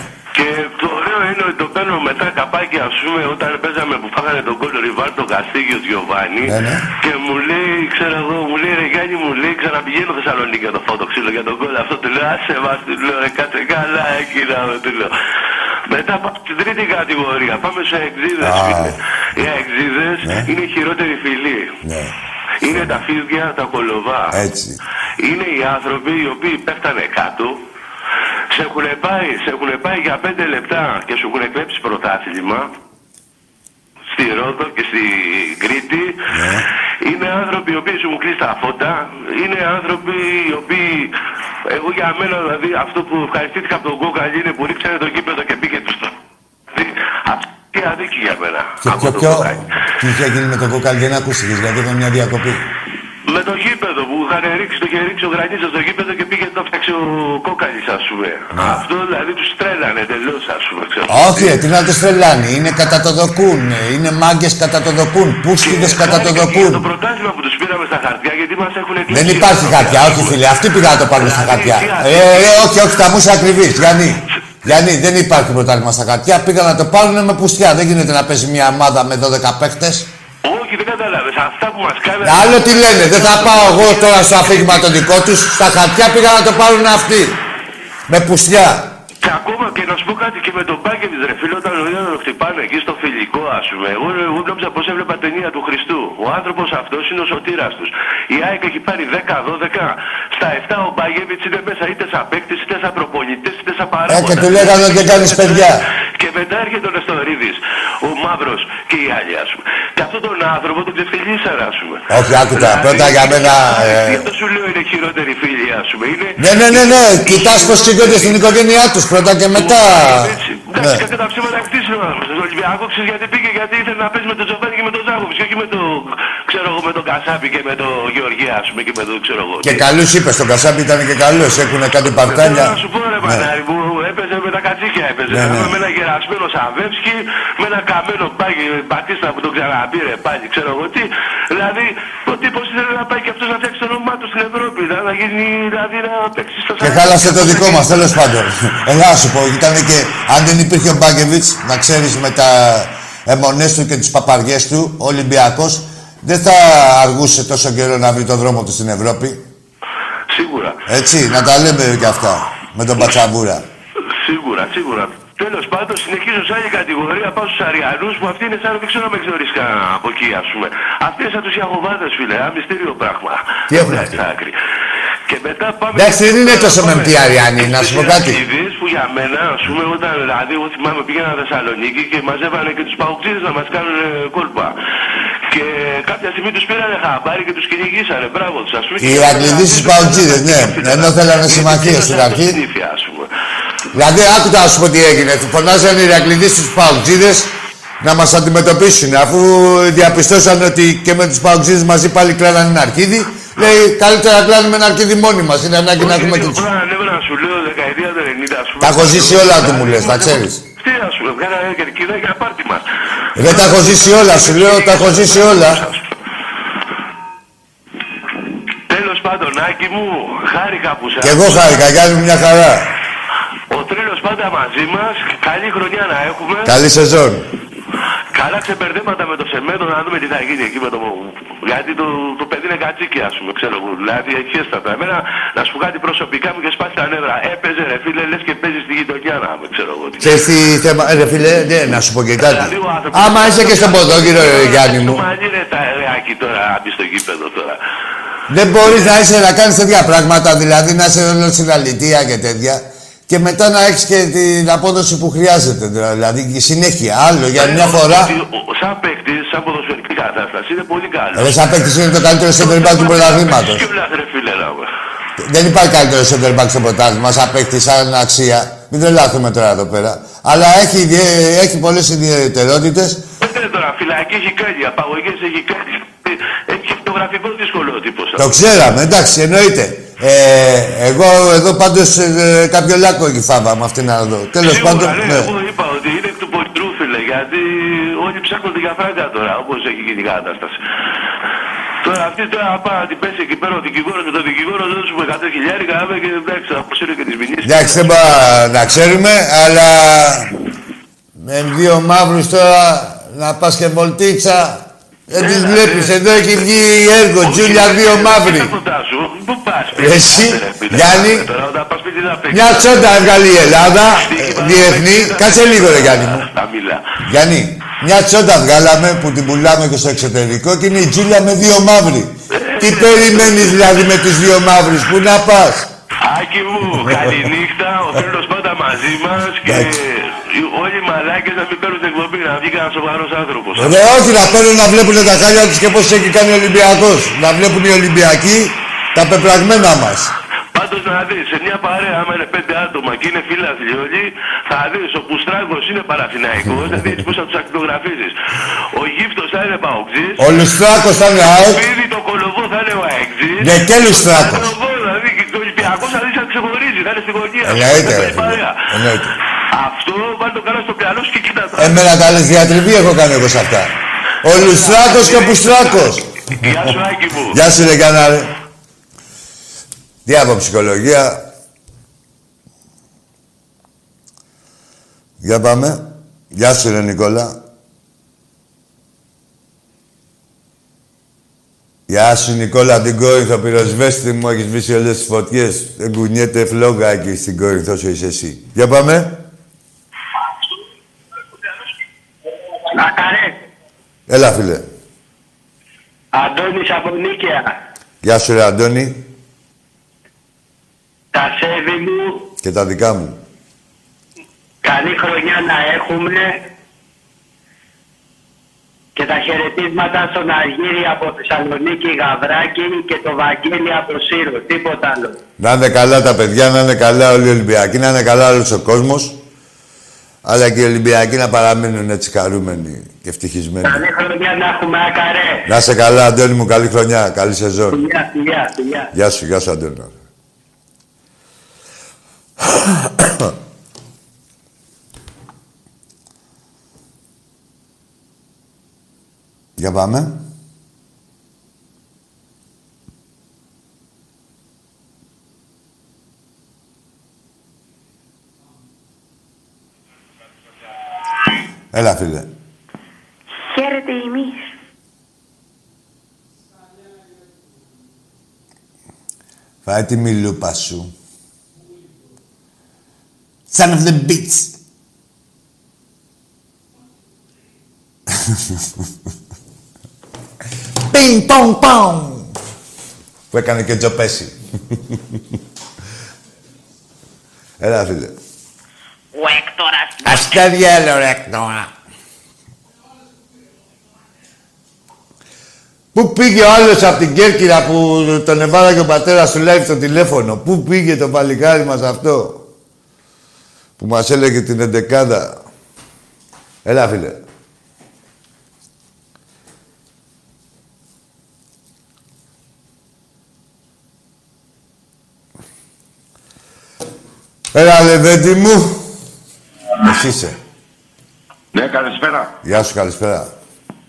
Και το ωραίο είναι ότι το παίρνω μετά καπάκι, ας πούμε, όταν παίζαμε που φάγανε τον κόλλο Ριβάρ, τον Καστίγιο Γιωβάνι. Ναι, ναι. Και μου λέει, ξέρω εγώ, μου λέει ρε Γιάννη, μου λέει, ξαναπηγαίνω Θεσσαλονίκη για το φώτο ξύλο για τον κόλλο αυτό. Του λέω, άσε μα, του λέω, ρε κάτσε καλά, εκεί να με, του λέω. Μετά πάμε στην τρίτη κατηγορία. Πάμε σε εξίδε, Α. φίλε. Οι εξίδε Ναι. είναι η χειρότερη φυλή. Ναι, Είναι τα φίδια, τα κολοβά. έτσι. Είναι οι άνθρωποι οι οποίοι πέφτανε κάτω, σε έχουν πάει, σε έχουν πάει για πέντε λεπτά και σου έχουν κλέψει πρωτάθλημα στη Ρόδο και στη Κρήτη. Ναι. Είναι άνθρωποι οι οποίοι σου έχουν κλείσει τα φώτα. Είναι άνθρωποι οι οποίοι, εγώ για μένα δηλαδή αυτό που ευχαριστήθηκα από τον Κόκαλη είναι που ρίξανε το κήπεδο και πήγε τους. Αυτή η αδίκη για μένα. Και από ποιο, τον ποιο, Κόκαλη. τι είχε γίνει με τον κόκαλι, δεν ακούστηκε γιατί ήταν μια διακοπή. Με το γήπεδο που είχαν ρίξει, το είχε ρίξει ο Γρανίτσα στο γήπεδο και πήγε το φτιάξει ο Κόκαλης ας πούμε. Αυτό δηλαδή τους τρέλανε εντελώς ας πούμε. Ξέρω. Όχι, ρε, τι να το στρελάνει. Είναι κατά το δοκούν. Είναι μάγκες κατά το δοκούν. Πούσκιδε κατά το Και το δοκούν. πρωτάθλημα που τους πήραμε στα χαρτιά γιατί μας έχουν κλείσει. Δεν υπάρχει χαρτιά, όχι φίλε. Αυτοί πήγαν να το πάρουν στα χαρτιά. Ε, ε, όχι, όχι, τα μουσα ακριβή. Γιάννη. Γιάννη, δεν υπάρχει πρωτάθλημα στα χαρτιά. Πήγαν να το πάρουν με πουστιά. Δεν γίνεται να παίζει μια ομάδα με 12 παίχτες. Όχι, δεν κατάλαβες. Αυτά που μας κάνανε... Άλλο τι λένε. Δεν θα πάω εγώ τώρα στο αφήγημα το δικό τους. Στα χαρτιά πήγαν να το πάρουν αυτοί. Με πουστιά. Και ακόμα και να σου πω κάτι και με τον Μπάκεβιτ, ρε φίλε, όταν ο Ιωάννη το χτυπάνε εκεί στο φιλικό, ας πούμε. Εγώ, εγώ νόμιζα πω έβλεπα ταινία του Χριστού. Ο άνθρωπος αυτός είναι ο σωτήρας τους. Η ΑΕΚ έχει πάρει 10-12. Στα 7 ο Μπάκεβιτ είναι μέσα είτε σαν παίκτης, είτε σαν προπονητής, είτε σαν Ε, παράγοντας. και του λέγανε ότι δεν κάνει παιδιά. Και μετά έρχεται ο Νεστορίδης, ο Μαύρος και οι άλλοι, ας πούμε. Και αυτόν τον άνθρωπο τον ξεφτυλίσανε, ας πούμε. Όχι, άκουτα. Πρώτα για μένα. ε, Τι αυτό σου λέω είναι χειρότερη φίλη, ας πούμε. Είναι Ναι, ναι, ναι, ναι. Κοιτάς πώς σηκώνται στην οικογένειά τους πρώτα και μετά. Έτσι. Ναι. Εντάξει, κατά τα ψέματα χτίσουμε όμως. Στον Ολυμπιακός ξέρεις γιατί πήγε, γιατί ήθελε να παίζει με τον Τζοβάνι και με τον Ζάχοβιτς και όχι με τον, ξέρω εγώ, με τον Κασάπη και με τον Γεωργία, ας πούμε, και με τον, ξέρω εγώ. Και καλούς είπες, στον Κασάπη ήταν και καλός. Έχουν κάτι Θέλω παρτάλια. να σου πω ρε Ναι. Πανάρη μου, έπαιζε με τα κατσίκια έπαιζε. Ναι, ναι. Με ένα γερασμένο Σαβεύσκι, με ένα καμένο πάγι Μπατίστα που τον ξαναπήρε πάλι, ξέρω εγώ τι. Δηλαδή, ο τύπος ήθελε να πάει και αυτός να φτιάξει το όνομά του στην Ευρώπη, δηλαδή, να γίνει, δηλαδή να παίξει στο Και χάλασε το δικό μας, τέλος πάντων. Ελά, σου πω, ήταν και αν δεν υπήρχε ο Μπάκεβιτ, να ξέρεις με τα αιμονές του και τις παπαριές του, ο Ολυμπιακός δεν θα αργούσε τόσο καιρό να βρει το δρόμο του στην Ευρώπη. Σίγουρα. Έτσι, να τα λέμε και αυτά με τον Πατσαβούρα. Σίγουρα, σίγουρα. Τέλος πάντων, συνεχίζω σε άλλη κατηγορία. Πάω στους Αριανούς που αυτοί είναι σαν δεν ξέρω να με ξέρεις από εκεί, ας πούμε. Αυτοί είναι σαν τους Ιαχοβάδε, φίλε. Ένα μυστήριο πράγμα. Τι έχουν Βγάζει αυτοί; τα άκρη. Και μετά πάμε... Εντάξει, δεν είναι τόσο Πάμε μεμπτή Αριάννη, να σου πω στις κάτι. Ηρακλήδες που για μένα, ας πούμε, όταν δηλαδή, εγώ θυμάμαι πήγαινα Θεσσαλονίκη και μαζεύανε και τους παοξίδες να μας κάνουν ε, κόλπα. Και κάποια στιγμή τους πήρανε χαμπάρι και τους κυνηγήσανε. Μπράβο τους, ας πούμε. Οι Ηρακλήδες στους Παουτζίδες, ναι. Ενώ θέλανε συμμαχία στην αρχή. Δηλαδή, άκουτα να σου πω τι έγινε. Φωνάζανε οι Ηρακλήδες στους Παουτζίδες να μας αντιμετωπίσουν. Αφού διαπιστώσαν ότι και με τους Παουτζίδες μαζί πάλι κλάνανε ένα αρκίδι, λέει καλύτερα να κλάνουμε ένα αρκίδι μόνοι μας. Είναι ανάγκη να έχουμε και τους... Τώρα ανέβαινα, σου λέω, δεκαετία του 90, ας πούμε. Τα έχω ζήσει όλα του μου λες, τα ξέρεις. Τι να σου λέω, βγάλανε κερκίδα για πάρτι μας. Δεν τα έχω ζήσει όλα, σου λέω, τα έχω ζήσει όλα. Τέλος πάντων, Άκη μου, χάρηκα που σε Και εγώ χάρηκα, κάνει μου μια χαρά. Ο τρέλος πάντα μαζί μας, καλή χρονιά να έχουμε. Καλή σεζόν. Καλά ξεπερδέματα με το σεμέντο να δούμε τι θα γίνει εκεί με το... Γιατί το, το παιδί είναι κατσίκι, ας πούμε, ξέρω εγώ. Δηλαδή έχει έστατα. Εμένα, να σου πω κάτι προσωπικά μου και σπάσει τα νεύρα. Έπαιζε ρε φίλε, λες και παίζεις στη γειτονιά να με ξέρω εγώ. τι. Ξέρεις τι θέμα, ε, ρε φίλε, ναι, να σου πω και κάτι. Άμα είσαι και στον ποδόκυρο, ρε Γιάννη μου, Μα είναι τα ρεάκι τώρα, αντί στο γήπεδο τώρα. δεν μπορείς να είσαι να κάνεις τέτοια πράγματα, δηλαδή να είσαι όλο στην αλητία και τέτοια. Και μετά να έχεις και την απόδοση που χρειάζεται, δηλαδή η συνέχεια. Άλλο για μια φορά. Ότι ο- Σαν παίκτης, σαν ποδοσφαιρική κατάστασης είναι πολύ καλό. Ρε σαν παίκτης είναι το καλύτερο center back του πρωταθλήματος. Και βλάτε ρε φίλε να με. Δεν υπάρχει καλύτερο center back στο πρωτάθλημα, σαν παίκτη, σαν αξία. Μην τρελάθουμε τώρα εδώ πέρα. Αλλά έχει, ιδιαί- έχει πολλές ιδιαιτερότητες. Δεν τώρα, φυλακή έχει κάνει, απαγωγές έχει κάνει. Έχει το γραφικό δύσκολο ο τύπος. Το ξέραμε, εντάξει, εννοείται. Ε, εγώ εδώ πάντως ε, κάποιο λάκκο έχει φάβα με αυτήν να δω. Τέλος Σίγουρα, πάντων, ναι, ναι. Εγώ είπα ότι είναι εκ του πολυτρού, φίλε, γιατί όλοι ψάχνονται για φράγκα τώρα, όπως έχει γίνει η κατάσταση. Τώρα αυτή τώρα πάει να την πέσει εκεί πέρα ο δικηγόρος και το δικηγόρο δεν του 100 χιλιάρικα, άμα και εντάξει, θα αποσύρω και τις μηνύσεις. Εντάξει, δεν μπορούμε να ξέρουμε, αλλά με δύο μαύρους τώρα να πας και βολτίτσα. Δεν τις βλέπεις, εδώ έχει βγει έργο, Τζούλια, δύο μαύροι. Πού πας, Εσύ, ρε, φίλε, Γιάννη, Τώρα όταν πας σπίτι να παίξεις. Μια τσόντα έβγαλε η Ελλάδα, ε, διεθνή. Κάτσε λίγο ρε Γιάννη μου. Τα μίλα. Γιάννη, μια τσόντα βγάλαμε που την πουλάμε και στο εξωτερικό και είναι η Τζούλια με δύο μαύροι. Τι περιμένεις δηλαδή με τους δύο μαύρους, πού να πας; Άκη μου, (laughs) καληνύχτα, ο φίλος πάντα μαζί μας και όλοι οι μαλάκες να μην παίρνουν την εκπομπή, να βγει κανένας σοβαρός άνθρωπος. Ρε, όχι να παίρνουν να βλέπουν τα χάλια τους και πώς έχει κάνει ο Ολυμπιακός. Να βλέπουν οι Ολυμπιακοί τα πεπραγμένα μας. Πάντως να δεις, σε μια παρέα, άμα είναι πέντε άτομα και είναι φίλαθλοι όλοι, θα δεις, ο Πουστράγκος είναι παραθυναϊκός, θα δεις πώς θα τους ακτογραφίζεις. Ο Γύφτος θα είναι παοξής, Ο Λουστράκος θα είναι ο ΑΕΚ. Σπίδη το κολοβό θα είναι ο αεξής, Ναι, και Λουστράκος. Το κολοβό, δηλαδή, και ο Ολυμπιακός θα δεις να ξεχωρίζει, θα είναι στη γωνία. Εννοείται, θα ρε είναι φίλε. παρέα. Εννοείται. Αυτό βάλει το καλά στο μυαλό σου και κοίτα το. Εμένα τα λες διατριβή έχω κάνει εγώ σε αυτά. Ο Λουστράκος και ο Πουστράκος. Γεια σου Άκη μου. Γεια σου ρε κανάρε. Τι από ψυχολογία. Για πάμε. Γεια σου ρε Νικόλα. Γεια σου Νικόλα την Κόρινθο, πυροσβέστη μου, έχεις σβήσει όλες τις φωτιές. Δεν κουνιέται φλόγα εκεί στην Κόρινθο όσο είσαι εσύ. Για πάμε. Έλα φίλε. Αντώνης από Νίκαια. Γεια σου ρε Αντώνη. Τα σέβη μου, Και τα δικά μου. καλή χρονιά να έχουμε. Και τα χαιρετίσματα στον Αργύρι από Θεσσαλονίκη Γαβράκη και το Βαγγέλη από Σύρο. Τίποτα άλλο. Να είναι καλά τα παιδιά, να είναι καλά όλοι οι Ολυμπιακοί, να είναι καλά όλος ο κόσμος. Αλλά και οι Ολυμπιακοί να παραμείνουν έτσι χαρούμενοι και ευτυχισμένοι. Καλή χρονιά να έχουμε, Ακαρέ. Να είσαι καλά, Αντώνη μου, καλή χρονιά, καλή σεζόν. Φιλιά, φιλιά, φιλιά. Γεια σου, γεια σου, Αντώνη. Για πάμε. Έλα, φίλε. Χαίρετε εμείς. Φάει τη μιλούπα σου. Son of the beats. Πιν, πον, πον. Που έκανε και τζοπέσι. Έλα, φίλε. Ο Έκτορας Αστέρια, έλα, ρε, Έκτορα. Πού πήγε ο άλλος από την Κέρκυρα που τον εβάλα και ο πατέρας του live στο τηλέφωνο; Πού πήγε το παλικάρι μας αυτό; Που μας έλεγε την εντεκάδα; Έλα, φίλε. Έλα, Λεβέντη μου. Εσύ είσαι. Ναι, καλησπέρα. Γεια σου, καλησπέρα.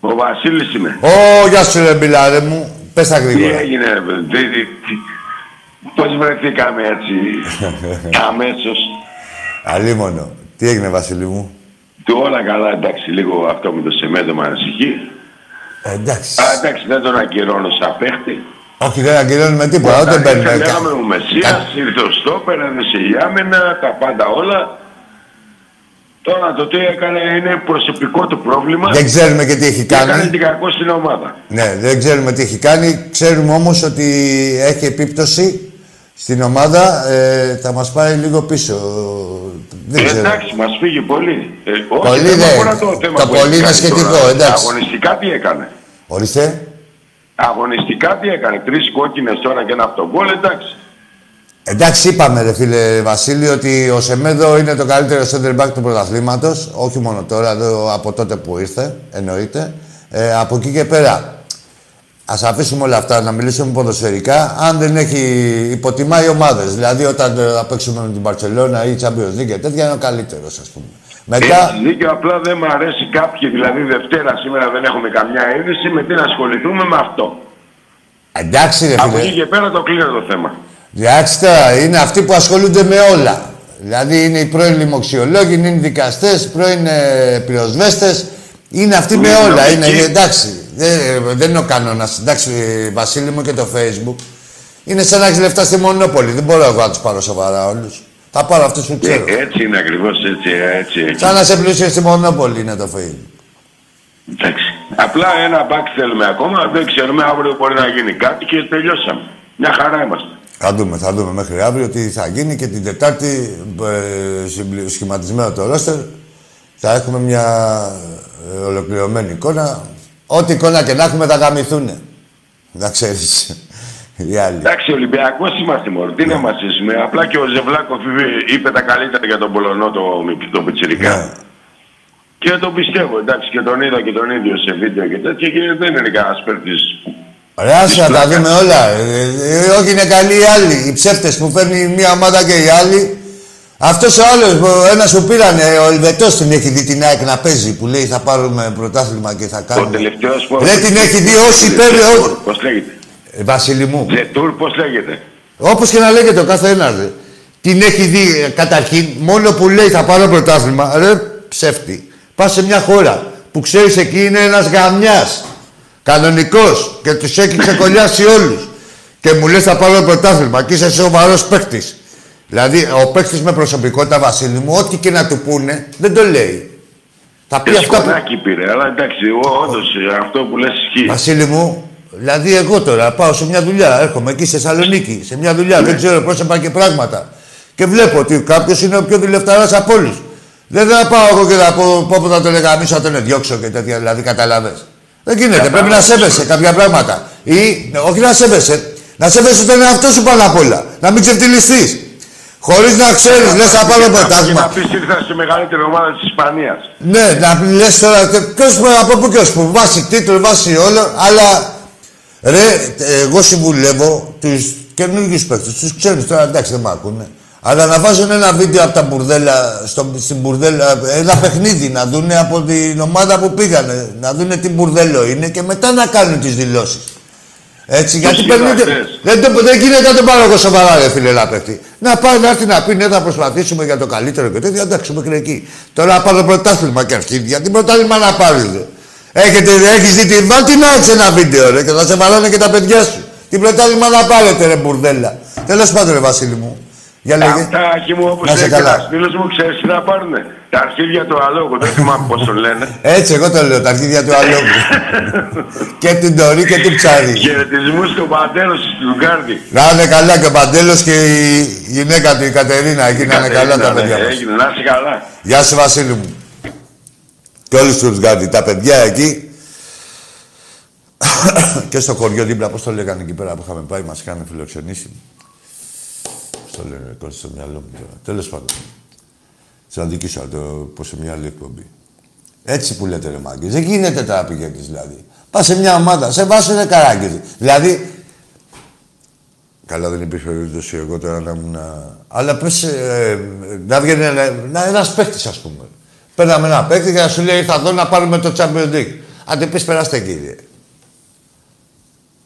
Ο Βασίλης είμαι. Ω, γεια σου, ρε μπιλάρε μου. Πες τα Τι γρήγορα. έγινε, ρε παιδί. Πώς βρεθήκαμε έτσι (laughs) αμέσως. Αλίμονο. Τι έγινε, Βασίλη μου; Του όλα καλά, εντάξει, λίγο αυτό με το σεμέντο με ανησυχεί. Ε, εντάξει. Α, εντάξει, δεν τον ακυρώνω σαν παίχτη. Όχι, δεν ακυρώνουμε τίποτα. Ούτε μπαίνουμε. Λέγαμε ο Μεσσίας, ήρθε ο Στόπερ, έδωσε η άμυνα, τα πάντα όλα. Τώρα το τι έκανε είναι προσωπικό του πρόβλημα. Δεν ξέρουμε και τι έχει Και έκανε κάνει. την κακό στην ομάδα. Ναι, δεν ξέρουμε τι έχει κάνει. Ξέρουμε όμως ότι έχει επίπτωση στην ομάδα. Ε, θα μας πάρει λίγο πίσω. Δεν Ε, ξέρω. εντάξει, μας φύγει πολύ. Ε, όχι, Πολύ δεν δεν- αφορά το θέμα το που πολύ έχει είναι κάνει σχετικό, τώρα. εντάξει. Αγωνιστικά τι έκανε; Ορίστε. Αγωνιστικά τι έκανε; Τρεις κόκκινες τώρα και ένα αυτογκόλ, εντάξει. Εντάξει, είπαμε, ρε φίλε Βασίλη, ότι ο Σεμέδο είναι το καλύτερο center back του πρωταθλήματος. Όχι μόνο τώρα, εδώ, από τότε που ήρθε, εννοείται. Ε, από εκεί και πέρα. Α αφήσουμε όλα αυτά να μιλήσουμε ποδοσφαιρικά. Αν δεν έχει υποτιμάει ομάδες. Δηλαδή, όταν ε, θα παίξουμε με την Παρσελόνα ή Champions League και τέτοια, είναι ο καλύτερος, ας πούμε. Μετά. Έχει δίκιο, απλά δεν μου αρέσει κάποιοι. Δηλαδή, Δευτέρα σήμερα δεν έχουμε καμιά είδηση. Με τι να ασχοληθούμε με αυτό; Εντάξει, ρε Από φίλε. εκεί και πέρα το κλείνω το θέμα. Εντάξει τώρα, είναι αυτοί που ασχολούνται με όλα. Δηλαδή είναι οι πρώην λοιμοξιολόγοι, είναι οι δικαστές, πρώην ε, πυροσβέστες. Είναι αυτοί με Είναι όλα. Είναι, νομικοί. εντάξει, δεν, δεν είναι ο κανόνας. Εντάξει, ε, Βασίλη μου και το Facebook. Είναι σαν να έχεις λεφτά στη Μονόπολη. Δεν μπορώ εγώ να τους πάρω σοβαρά όλους. Θα πάρω αυτούς που ξέρω. Ε, έτσι είναι ακριβώς έτσι, έτσι. έτσι. Σαν να σε πλούσιο στη Μονόπολη είναι το Facebook. Εντάξει. Απλά ένα μπακ θέλουμε ακόμα. Δεν ξέρουμε αύριο μπορεί να γίνει κάτι και τελειώσαμε. Μια χαρά είμαστε. Θα δούμε, θα δούμε μέχρι αύριο τι θα γίνει και την Τετάρτη ε, συμπλη- σχηματισμένο το ρόστερ θα έχουμε μια ε, ολοκληρωμένη εικόνα. Ό,τι εικόνα και να έχουμε θα γαμηθούν. Να ξέρεις. (laughs) Οι άλλοι. Εντάξει, Ολυμπιακός είμαστε μόνο. Τι να μας ζήσουμε. Απλά και ο Ζευλάκοφ είπε- είπε τα καλύτερα για τον Πολωνό το, το Πιτσιρικά. Ναι. Και τον πιστεύω, εντάξει, και τον είδα και τον ίδιο σε βίντεο και τέτοια και δεν είναι κανένας παίρτη. Ωραία, άσε να τα δούμε όλα. Ε, ε, όχι είναι καλοί οι άλλοι. Οι ψεύτες που φέρνει μια ομάδα και οι άλλοι. Αυτός ο άλλος, ο ένας που πήρανε, ο Ελβετός την έχει δει την ΑΕΚ να παίζει, που λέει θα πάρουμε πρωτάθλημα και θα Ο κάνουμε. τελευταίος που. Δεν την έχει δει όσοι παίρνει. Πώς λέγεται; Ε, Βασίλη μου. Ζετούρ, πώς λέγεται; Όπως και να λέγεται ο κάθε ένας, ρε. Την έχει δει ε, καταρχήν, μόνο που λέει θα πάρω πρωτάθλημα, ρε ψεύτη. Πας σε μια χώρα που ξέρεις εκεί είναι ένας γαμιάς. Κανονικός και τους έχει ξεκολλιάσει όλους. Και μου λες θα πάρω πρωτάθλημα και είσαι σοβαρός παίκτης. Δηλαδή, ο παίκτης με προσωπικότητα, Βασίλη μου, ό,τι και να του πούνε, δεν το λέει. Θα πει Και αυτά που... σκονάκι πήρε, αλλά εντάξει, όντως αυτό που λες ισχύει. Βασίλη μου, δηλαδή εγώ τώρα πάω σε μια δουλειά, έρχομαι εκεί στη Θεσσαλονίκη, σε μια δουλειά, δεν ξέρω πρόσωπα και πράγματα. Και βλέπω ότι κάποιος είναι ο πιο δουλευταράς από όλους. Δεν θα πάω εγώ και θα πω πω θα τον εγαμίσω, θα τον διώξω και τέτοια, δηλαδή καταλαβέ. Δεν γίνεται, πρέπει να σέβεσαι κάποια πράγματα. Ή, όχι να σέβεσαι, να σέβεσαι τον εαυτό σου πάνω απ' όλα. Να μην ξεφτυλιστείς. Χωρίς να ξέρεις, λες θα πάρω Και να πρωτάθλημα. πεις ήρθα στη μεγαλύτερη ομάδα της Ισπανίας. Ναι, να λες τώρα, ποιος, από πού και ως πού, βάσει τίτλου, βάσει όλο, αλλά ρε, εγώ συμβουλεύω τους καινούργιους παίκτες, τους ξέρεις τώρα, εντάξει δεν μ' ακούνε. Αλλά να βάζουν ένα βίντεο από τα μπουρδέλα, στο, στην μπουρδέλα, ένα παιχνίδι να δουν από την ομάδα που πήγανε, να δουν τι μπουρδέλο είναι και μετά να κάνουν τις δηλώσεις. Έτσι, γιατί είδα παίρνουν. χθες. Δεν, το, δεν γίνεται να τον πάρω εγώ σοβαρά, ρε φίλε Λάπεχτη. Να πάει να έρθει να πει ναι, θα προσπαθήσουμε για το καλύτερο και τέτοια. Εντάξει, μέχρι εκεί. Τώρα να πάρω πρωτάθλημα και αρχίδια. Τι πρωτάθλημα να πάρεις, ρε. Έχετε, έχεις δει τη βάλτη να έχεις ένα βίντεο, ρε, και θα σε βαράνε και τα παιδιά σου. Τι πρωτάθλημα να πάρετε, ρε, μπουρδέλα. Τέλος πάντων, ρε, Βασίλη μου. Για λέγε. Αυτά, αχι μου, όπως Να σε λέει και καλά. ένας φίλος μου, ξέρεις τι θα πάρουνε; Τα αρχίδια του αλόγου, δεν θυμάμαι πώς το λένε. (laughs) Έτσι, εγώ το λέω, τα αρχίδια του αλόγου. (laughs) και την Τωρή και την Ψάρι. Χαιρετισμούς στον πατέρα σου, στην Λουγκάρδη. Να είναι καλά και ο Παντέλος και η γυναίκα του, η Κατερίνα. Εκεί να είναι καλά τα ναι, παιδιά μας. Έγινε, να είσαι καλά. Γεια σου Βασίλη μου. Και όλους τους Γκάρντι. Τα παιδιά εκεί. (coughs) και στο χωριό δίπλα, πώς το λέγανε εκεί πέρα που είχαμε πάει, μας είχαν φιλοξενήσει. Πώς το λένε, κόλλησε στο μυαλό μου τώρα. Τέλος πάντων. Σαν δική σου, το πως σε μια άλλη εκπομπή. Έτσι που λέτε ρε μάγκες. Δεν γίνεται τώρα πηγαίνεις δηλαδή. Πας σε μια ομάδα, σε βάζω ρε καράγκες. Δηλαδή, Καλά δεν υπήρχε περίπτωση εγώ τώρα να ήμουν... Αλλά πες, ε, να βγαίνει ένα, να, ένας παίκτης ας πούμε. Παίρναμε ένα παίκτη και να σου λέει θα δω να πάρουμε το Champions League. Αν δεν πεις περάστε κύριε.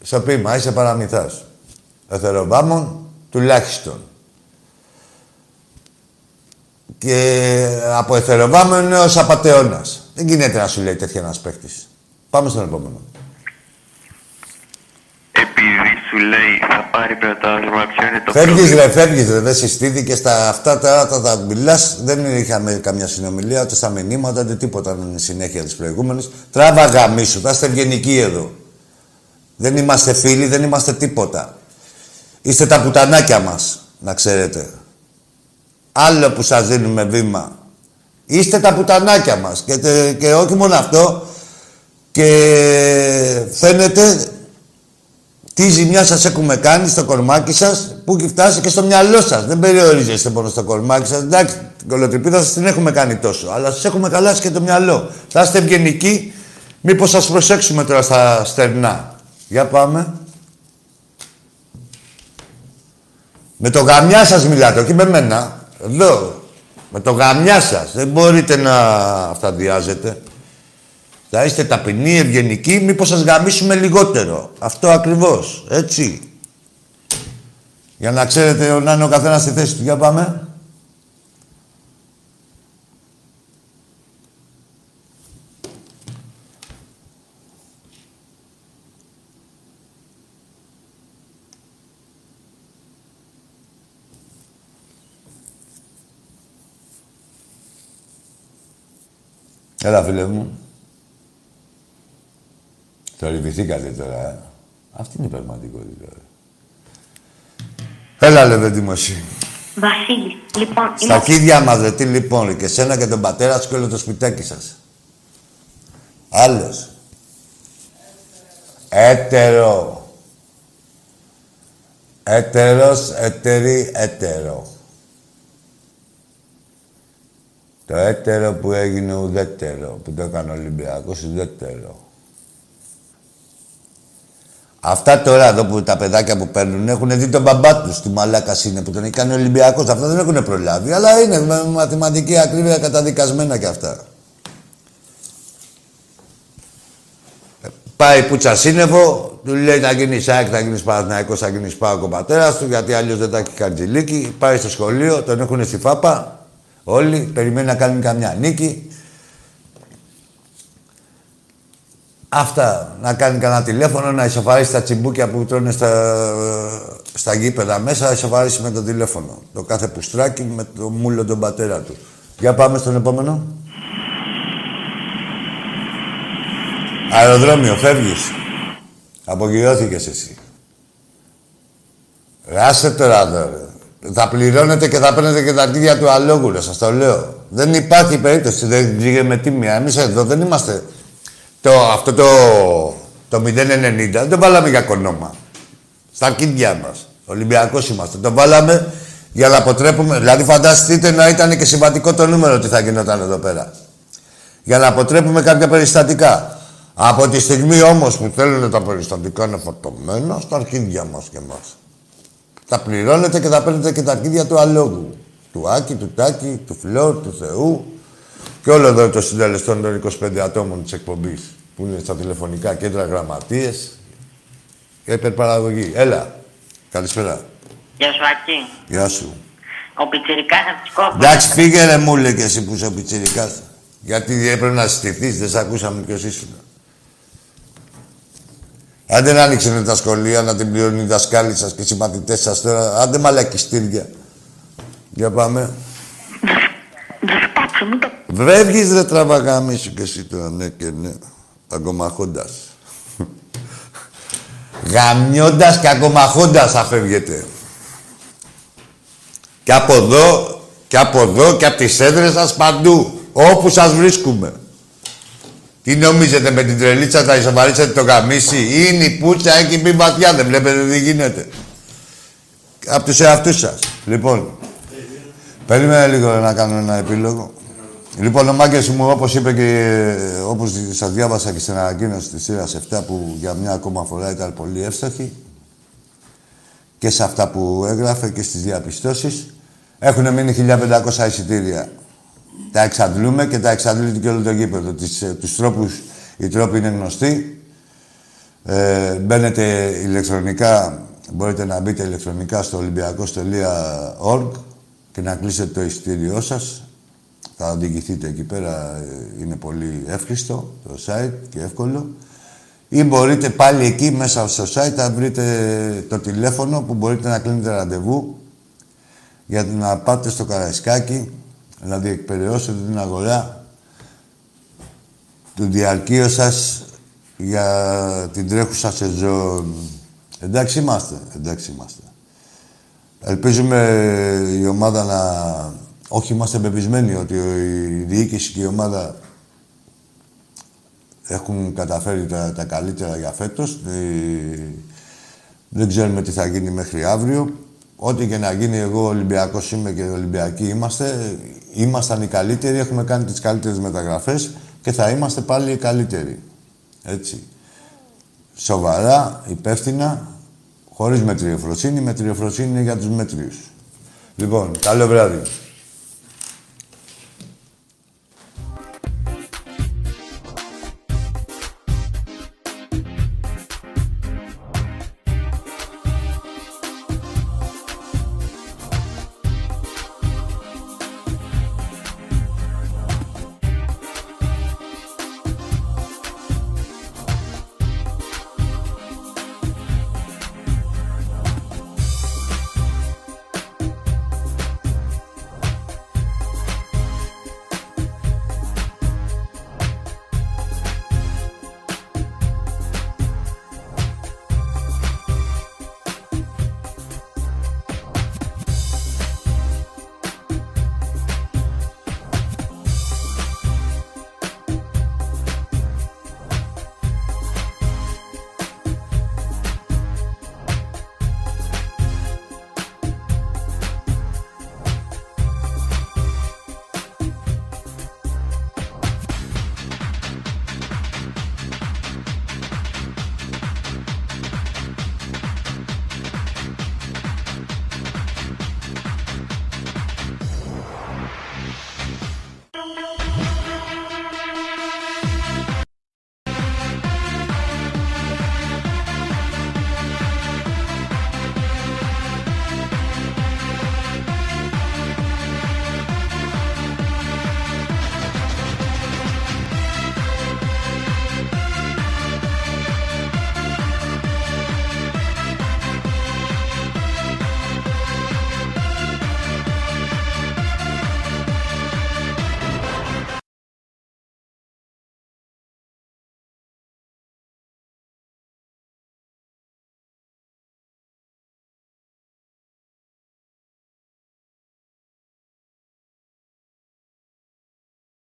Στο πείμα, είσαι παραμυθάς. Εθεροβάμων τουλάχιστον. Και από εθεροβάμων έως απατεώνας. Δεν γίνεται να σου λέει τέτοια ένας παίκτης. Πάμε στον επόμενο. Επειδή σου λέει θα πάρει πρωτάθλημα, ποιο είναι το Φεύγεις ρε, φεύγεις ρε, δεν συστήθηκες στα αυτά τα, τα, τα μιλάς, δεν είχαμε καμιά συνομιλία, ούτε στα μηνύματα, ούτε τίποτα είναι συνέχεια της προηγούμενης. Τράβα γαμίσου, θα είστε ευγενικοί εδώ. Δεν είμαστε φίλοι, δεν είμαστε τίποτα. Είστε τα πουτανάκια μας, να ξέρετε. Άλλο που σας δίνουμε βήμα. Είστε τα πουτανάκια μας. Και, τε- και όχι μόνο αυτό, και φαίνεται τι ζημιά σας έχουμε κάνει στο κορμάκι σας, που έχει φτάσει και στο μυαλό σας. Δεν περιορίζεστε μόνο στο κορμάκι σας. Εντάξει, την κολοτριπίδα σας την έχουμε κάνει τόσο. Αλλά σας έχουμε καλάσει και το μυαλό. Θα είστε ευγενικοί. Μήπως σας προσέξουμε τώρα στα στερνά. Για πάμε. Με το γαμιά σας μιλάτε, όχι με μένα. Εδώ. Με το γαμιά σας. Δεν μπορείτε να αυταδιάζετε. Θα είστε ταπεινοί, ευγενικοί, μήπως σας γαμίσουμε λιγότερο. Αυτό ακριβώς. Έτσι. Για να ξέρετε να είναι ο καθένας στη θέση του. Για πάμε. Έλα, φίλε μου. Θορυβηθήκατε τώρα, ε. Αυτή είναι η πραγματικότητα. Έλα, λεβέντη μου εσύ. Βασίλη, λοιπόν, Στα είμαι... χίδια μας, ρε, τι λοιπόν, ρε, και σένα και τον πατέρα σου και όλο το σπιτάκι σας. Άλλος. Έτερο. Έτερος, έτερη, έτερο. Το έτερο που έγινε ουδέτερο, που το έκανε ο Ολυμπιακός ουδέτερο. Αυτά τώρα εδώ που τα παιδάκια που παίρνουν έχουν δει τον μπαμπά τους τι μαλάκας είναι που τον έχει κάνει ο Ολυμπιακός. Αυτά δεν έχουν προλάβει. Αλλά είναι με μαθηματική ακρίβεια καταδικασμένα κι αυτά. Ε, Πάει πουτσα σύννεφο, του λέει να γίνεις ΣΑΕΚ, θα γίνεις Παναθηναϊκός, θα γίνεις ΣΠΑΟΚ ο πατέρα του, γιατί αλλιώς δεν τα έχει καρτζιλίκι. Πάει στο σχολείο, τον έχουν στη ΦΑΠΑ. Όλοι περιμένουν να κάνουν καμιά νίκη. Αυτά. Να κάνει κανένα τηλέφωνο, να ισοφαρίσει τα τσιμπούκια που τρώνε στα, στα γήπεδα μέσα, να ισοφαρίσει με το τηλέφωνο. Το κάθε πουστράκι με το μούλο τον πατέρα του. Για πάμε στον επόμενο. Αεροδρόμιο, φεύγεις. Απογειώθηκες εσύ. Ρε, Άσε τώρα εδώ, ρε. Θα πληρώνετε και θα παίρνετε και τα αρχίδια του αλόγου, ρε, σας το λέω. Δεν υπάρχει περίπτωση, δεν πήγε με τίμια. Εμείς εδώ δεν είμαστε... Το, αυτό το, το 0,90 δεν το βάλαμε για κονόμα. Στα αρχίδια μας. Ολυμπιακός είμαστε. Το βάλαμε για να αποτρέπουμε... Δηλαδή φανταστείτε να ήταν και συμβατικό το νούμερο τι θα γινόταν εδώ πέρα. Για να αποτρέπουμε κάποια περιστατικά. Από τη στιγμή όμως που θέλουν τα περιστατικά είναι φορτωμένα στα αρχίδια μας και μας. Τα πληρώνετε και θα παίρνετε και τα αρχίδια του αλόγου. Του Άκη, του Τάκη, του Φλόρ, του Θεού και όλο εδώ το συντελεστών των 25 ατόμων της εκπομπής που είναι στα τηλεφωνικά κέντρα γραμματείες και υπερπαραγωγή. Έλα. Καλησπέρα. Γεια σου, Άκη. Γεια σου. Ο Πιτσιρικάς από τις κόκκινες. Εντάξει, φύγε ρε μου, λέει και εσύ που είσαι ο πιτσιρικάς. Γιατί έπρεπε να συστηθείς, δεν σ' ακούσαμε ποιος ήσουν. Αν δεν άνοιξαν τα σχολεία να την πληρώνουν οι δασκάλοι σας και οι συμμαθητές σας τώρα, άντε μαλακιστήρια. Για πάμε. Φτάψω, μην το... Βρεύγεις ρε τραβαγάμι και εσύ τώρα, ναι και ναι. Αγκομαχώντας. Γαμιώντας και αγκομαχώντας θα φεύγετε. Και από εδώ, και από εδώ, και από τις έδρες σας παντού. Όπου σας βρίσκουμε. Τι νομίζετε με την τρελίτσα θα ισοβαρίσετε το γαμίσι. Είναι η πούτσα έχει μπει βαθιά. Δεν βλέπετε τι γίνεται. Από τους εαυτούς σας. Λοιπόν, περίμενε λίγο να κάνω ένα επίλογο. Λοιπόν, ο Μάγκες μου, όπως είπε και όπως σας διάβασα και στην ανακοίνωση της σειράς 7 που για μια ακόμα φορά ήταν πολύ εύστοχη και σε αυτά που έγραφε και στις διαπιστώσεις έχουν μείνει 1500 εισιτήρια. Τα εξαντλούμε και τα εξαντλείται και όλο το γήπεδο. Τις, ε, τους τρόπους, οι τρόποι είναι γνωστοί. Ε, μπαίνετε ηλεκτρονικά, μπορείτε να μπείτε ηλεκτρονικά στο olympiakos.org και να κλείσετε το εισιτήριό σας. Θα οδηγηθείτε εκεί πέρα, ε, είναι πολύ εύχριστο το site και εύκολο. Ή μπορείτε πάλι εκεί μέσα στο site να βρείτε το τηλέφωνο που μπορείτε να κλείνετε ραντεβού για να πάτε στο Καραϊσκάκι, να διεκπαιρεώσετε την αγορά του διαρκείου σας για την τρέχουσα σεζόν. Εντάξει είμαστε, εντάξει είμαστε. Ελπίζουμε η ομάδα να... Όχι, είμαστε πεπισμένοι ότι η διοίκηση και η ομάδα έχουν καταφέρει τα, τα καλύτερα για φέτος. Ε, δεν ξέρουμε τι θα γίνει μέχρι αύριο. Ό,τι και να γίνει, εγώ Ολυμπιακός είμαι και Ολυμπιακοί είμαστε. Ήμασταν οι καλύτεροι, έχουμε κάνει τις καλύτερες μεταγραφές και θα είμαστε πάλι οι καλύτεροι. Έτσι. Σοβαρά, υπεύθυνα, χωρίς μετριοφροσύνη. Μετριοφροσύνη είναι για τους μέτριους. Λοιπόν, καλό βράδυ.